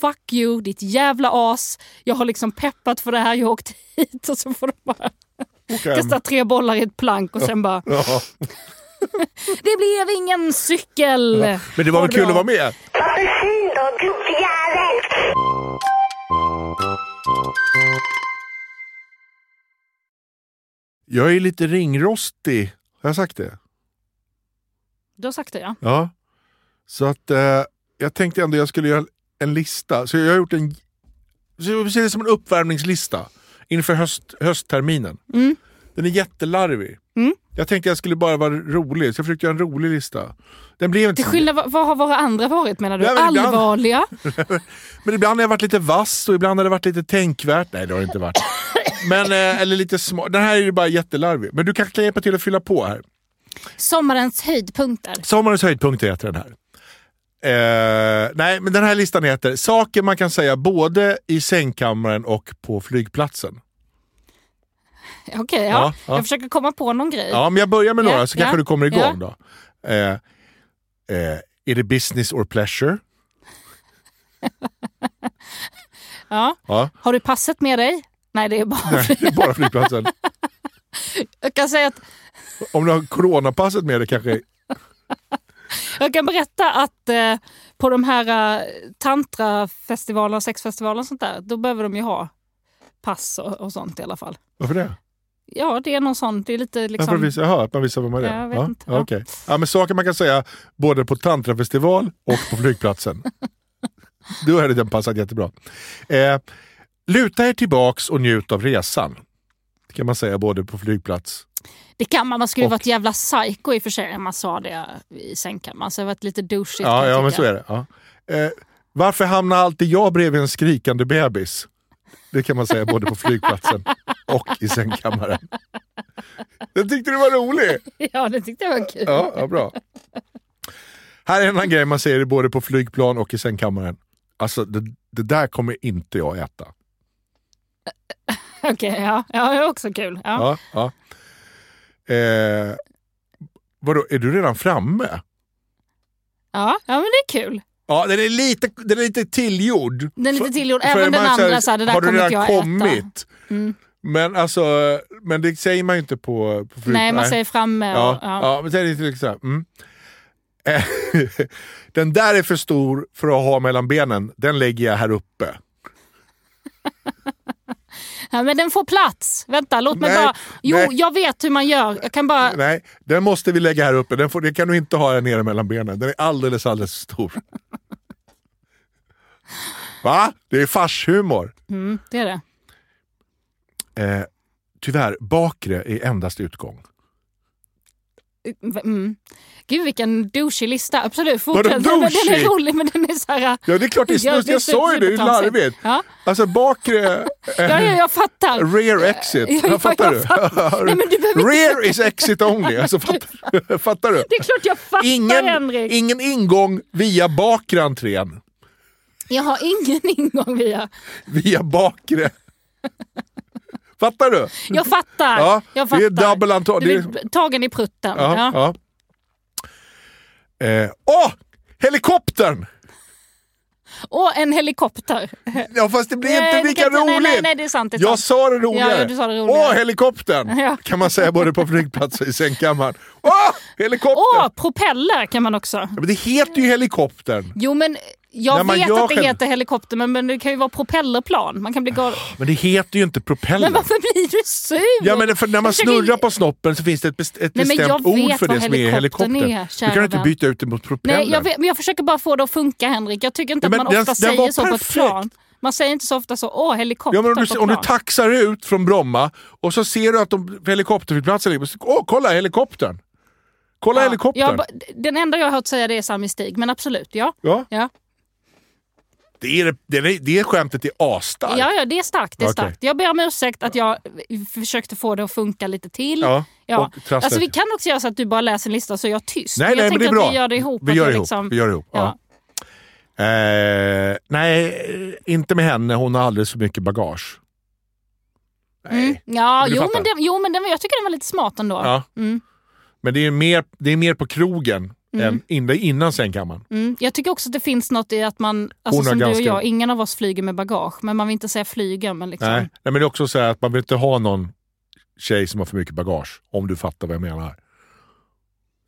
fuck you, ditt jävla as. Jag har liksom peppat för det här, jag har åkt hit. Och så får de bara ehm, kasta tre bollar i ett plank och sen bara, ja. det blev ingen cykel! Men det var väl kul att vara med? Apelsin då, gubbjävel! Jag är lite ringrostig. Har jag sagt det? Du har sagt det ja. Ja. Så att eh, jag tänkte ändå jag skulle göra en lista. Så jag har gjort en... Så ser det som en uppvärmningslista inför höst, höstterminen. Mm. Den är jättelarvig. Mm. Jag tänkte jag skulle bara vara rolig, så jag försökte göra en rolig lista. Den blev inte Till skillnad, vad, har våra andra varit menar du? Ja, men ibland- Allvarliga? Men ibland har jag varit lite vass och ibland har det varit lite tänkvärt. Nej, det har det inte varit. Men, eh, eller lite smart. Den här är ju bara jättelarvig. Men du kanske kan hjälpa till att fylla på här. Sommarens höjdpunkter. Sommarens höjdpunkter heter den här. Eh, nej, men den här listan heter Saker man kan säga både i sängkammaren och på flygplatsen. Okej, ja. Ja, ja. Jag försöker komma på någon grej. Ja, men jag börjar med några så kanske du kommer igång då. Eh, eh, är det business or pleasure? Ja. Ja, Har du passet med dig? Nej, det är bara... nej, bara flygplatsen. Jag kan säga att Om du har coronapasset med dig kanske... jag kan berätta att eh, på de här eh, tantrafestivalerna, sexfestivalerna och sånt där, då behöver de ju ha pass och, och sånt i alla fall. Varför det? Ja, det är någon sån, det är lite liksom... visar, jaha, att man visar vem man är? Ja, jag vet ja, inte. Ja, okej. ja, men saker man kan säga både på tantrafestival och på flygplatsen. Då hade den passat jättebra. Eh, luta er tillbaks och njut av resan. Det kan man säga både på flygplats. Det kan man, man skulle Och- varit jävla psycho i och för sig om man sa det i sängkammaren. Så det har varit lite douchigt. Ja, ja men så är det. Ja. Eh, varför hamnar alltid jag bredvid en skrikande bebis? Det kan man säga både på flygplatsen och i sängkammaren. Jag tyckte det var roligt. Ja, det tyckte jag var kul. Ja, ja, bra. Här är en annan grej man säger både på flygplan och i sängkammaren. Alltså det, det där kommer inte jag äta. Okej, ja. ja, det är också kul. Ja. Ja, ja. Eh, vadå, är du redan framme? Ja, ja, men det är kul. Ja, den är lite, den är lite tillgjord. Den är lite För- tillgjord. för Även den man säger, andra, så här, det där har du redan jag kommit? Mm. Men alltså, men det säger man ju inte på, på. Nej, man säger framme. Och, Ja, ja. ja. men sen är det här, mm. Eh, Den där är för stor för att ha mellan benen. Den lägger jag här uppe. Ja, men den får plats. Vänta, låt mig Nej, bara... Jo, nej. jag vet hur man gör. Jag kan bara... Nej, den måste vi lägga här uppe. Den, får, den kan du inte ha här nere mellan benen. Den är alldeles, alldeles för stor. Va? Det är farshumor. Mm, det är det. Eh, tyvärr, bakre är endast utgång. Mm. Gud vilken douchig lista. Absolut, fortsätt. Den, den är rolig men den är så här... Ja, det är klart det är Ja, snusk. Jag sa ju det, det är larvigt. Ja. Alltså bakre... Ja, ja, jag fattar. Rear exit. Ja, ja, fattar jag du? fattar. Nej, men du behöver inte- Rear is exit only. Alltså, fattar, fattar du? Det är klart jag fattar Ingen, Henrik. ingen ingång via bakre entrén. Jag har ingen ingång via... Via bakre. Fattar du? Jag fattar. Ja, jag det fattar. är dubbel antal- Du det är tagen i prutten. Ja, Ja. Eh, åh! Helikoptern! Och en helikopter. Ja fast det blir Nej, inte lika roligt. nej, nej, nej, det är sant, det är jag sant. sa det roligare. Ja, sa det roligare. Åh, helikoptern! Ja. Kan man säga både på flygplatser och i sängkammaren. Åh, helikoptern! Åh, propeller kan man också. Ja, Men det heter ju helikoptern. Jo men jag vet att det själv- heter helikopter men, men det kan ju vara propellerplan. Man kan bli galen. Men det heter ju inte propeller. Men varför blir du sur? Ja, men för när man Jag försöker- snurrar på snoppen så finns det ett, best- ett Nej, bestämt ord för det som är helikoptern helikopter. är, du kan inte byta ut det mot propeller. Nej, jag, vet, men jag försöker bara få det att funka Henrik. Jag tycker inte Ja, att man den- ofta den säger så på ett perfekt. plan. Man säger inte så ofta så, åh helikopter Ja, men om, på du, om du plan. taxar ut från Bromma och så ser du att de helikopterflygplatsen ligger... Åh, kolla helikoptern! Kolla helikoptern! Jag, den enda jag har hört säga det är Sami Stig, men absolut, ja. Ja, Ja, det, är, det, är, det skämtet är asstarkt. ja, ja det är starkt. Det är starkt. Jag ber om ursäkt att jag försökte få det att funka lite till. Ja, trassla Alltså, vi kan också göra så att du bara läser en lista så är jag tyst. Nej, jag nej, men det är tänker bra. att vi gör det ihop. Vi gör det ihop. liksom- Vi gör ihop. Ja. Eh, nej, inte med henne. Hon har alldeles för mycket bagage. Nej. Mm. Ja, Men jo men, den, jo men den, jag tycker den var lite smart ändå. Ja. Mm. Men det är mer, det är mer på krogen än innan, innan sängkammaren. Mm. Jag tycker också att det finns något i att man, alltså som du och ganska- jag, ingen av oss flyger med bagage. Men man vill inte säga flyger. Men liksom, Nej. Nej, men det är också så här att man vill inte ha någon tjej som har för mycket bagage. Om du fattar vad jag menar.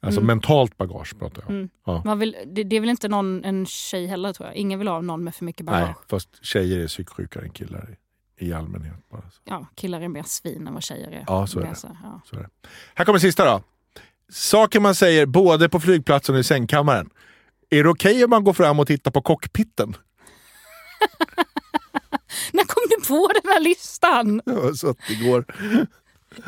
Alltså mentalt bagage pratar jag. Mm. Ja. man vill, det, det är väl inte någon, en tjej heller tror jag. Ingen vill ha någon med för mycket bagage. Nej, fast tjejer är psyksjukare än killar i, i allmänhet. Bara så. Ja, killar är mer svin än vad tjejer är. Ja, så är det. ja. Så är det. Här kommer sista då. Saker man säger både på flygplatsen och i sängkammaren. Är det okej om man går fram och tittar på cockpiten? När kom du på den här listan? Jag satt igår.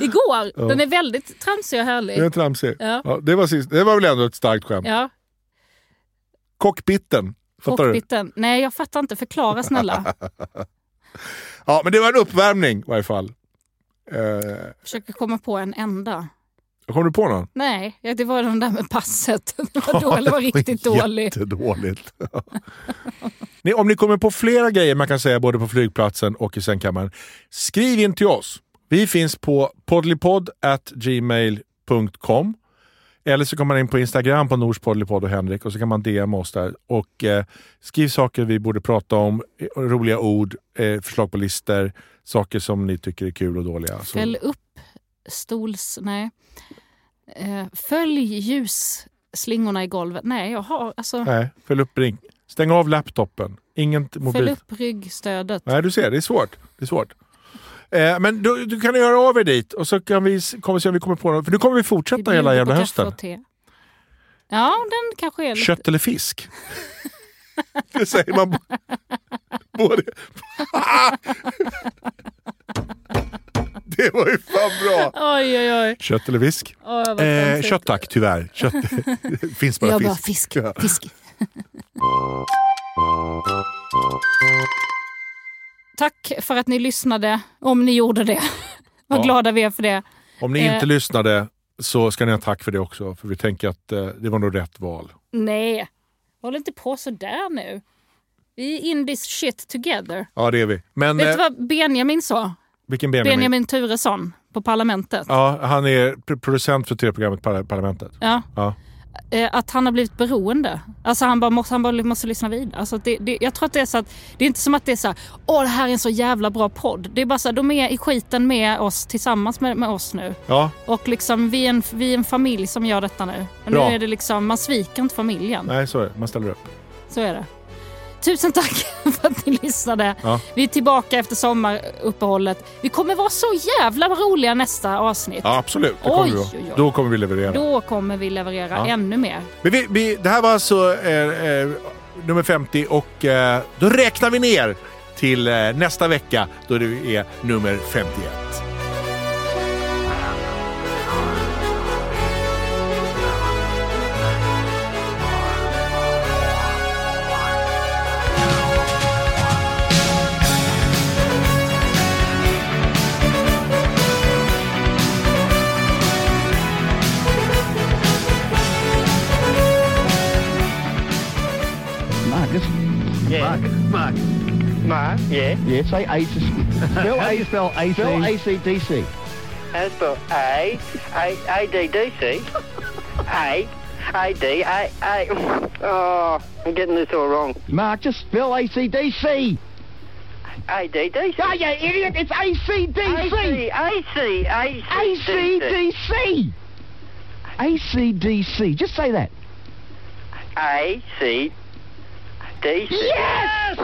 Igår. Den är väldigt tramsig och härlig. Det är tramsig. Ja. Ja, det, var sist. det var väl ändå ett starkt skämt. Ja, Cockpiten. Fattar du? cockpiten. Nej, jag fattar inte. Förklara snälla. Ja, men det var en uppvärmning i varje fall. Eh, Försöker komma på en enda. Kom du på någon? Nej, det var den där med passet. Det var, dåligt, det var riktigt dåligt. Jättedåligt. Ni, om ni kommer på flera grejer man kan säga både på flygplatsen och i sängkammaren, skriv in till oss. Vi finns på poddlypodd.gmail.com eller så kommer man in på Instagram på Nors poddlypodd och Henrik och så kan man DM oss där. Och eh, Skriv saker vi borde prata om, eh, roliga ord, eh, förslag på listor, saker som ni tycker är kul och dåliga. Fäll upp stols... Nej. Eh, följ ljusslingorna i golvet. Nej, jag har... Alltså, nej, fäll upp ring. Stäng av laptopen. Ingen mobil. fäll upp ryggstödet. Nej, du ser, det är svårt. Det är svårt. Eh, men du, du kan göra av er dit och så kan vi kommer se om vi kommer på något. För nu kommer vi fortsätta Vi hela jävla hösten. Ja, den kanske är lite... Kött eller fisk? det säger man både... det var ju fan bra! Oj, oj, oj. Kött eller fisk? Vad Eh, kött tack, tyvärr. Kött finns bara Jag fisk. bara fisk. Fisk. Tack för att ni lyssnade, om ni gjorde det. Vad Ja. glada vi är för det. Om ni Eh. inte lyssnade så ska ni ha tack för det också. För vi tänker att eh, det var nog rätt val. Nej, håll inte på så där nu. Vi är in this shit together. Ja, det är vi. Men Vet eh, du vad Benjamin sa? Vilken Benjamin? Benjamin Turesson på Parlamentet. Ja, han är pr- producent för tv-programmet Par- Parlamentet. Ja. Ja. Eh, att han har blivit beroende. Alltså han bara måste, han bara måste lyssna vidare. Alltså det, det, jag tror att det är så att det är inte som att det är så här, åh det här är en så jävla bra podd. Det är bara så här, de är i skiten med oss tillsammans med, med oss nu. ja, Och liksom vi är, en, vi är en familj som gör detta nu. Bra. nu är det liksom, man sviker inte familjen. nej så är det. Man ställer upp. Så är det. Tusen tack för att ni lyssnade. Ja. Vi är tillbaka efter sommaruppehållet. Vi kommer vara så jävla roliga nästa avsnitt. Ja, absolut. Det kommer Oj, vi oj, oj. Då kommer vi leverera. Då kommer vi leverera Ja. ännu mer. Vi, vi, det här var alltså eh, eh, nummer 50 och eh, då räknar vi ner till eh, nästa vecka då det är nummer 51. Mark. Mark. Mark, yeah. Yeah, say A to... Spell How you spell AC? Spell ACDC. How to spell A, A, A, D, D, C. A, A, D, A, A. Oh, I'm getting this all wrong. Mark, just spell ACDC. A, D, D, C. Oh, you idiot! It's ACDC! A, C, A, C, A, C, D, C. ACDC. ACDC. Just say that. A, Decent. Yes!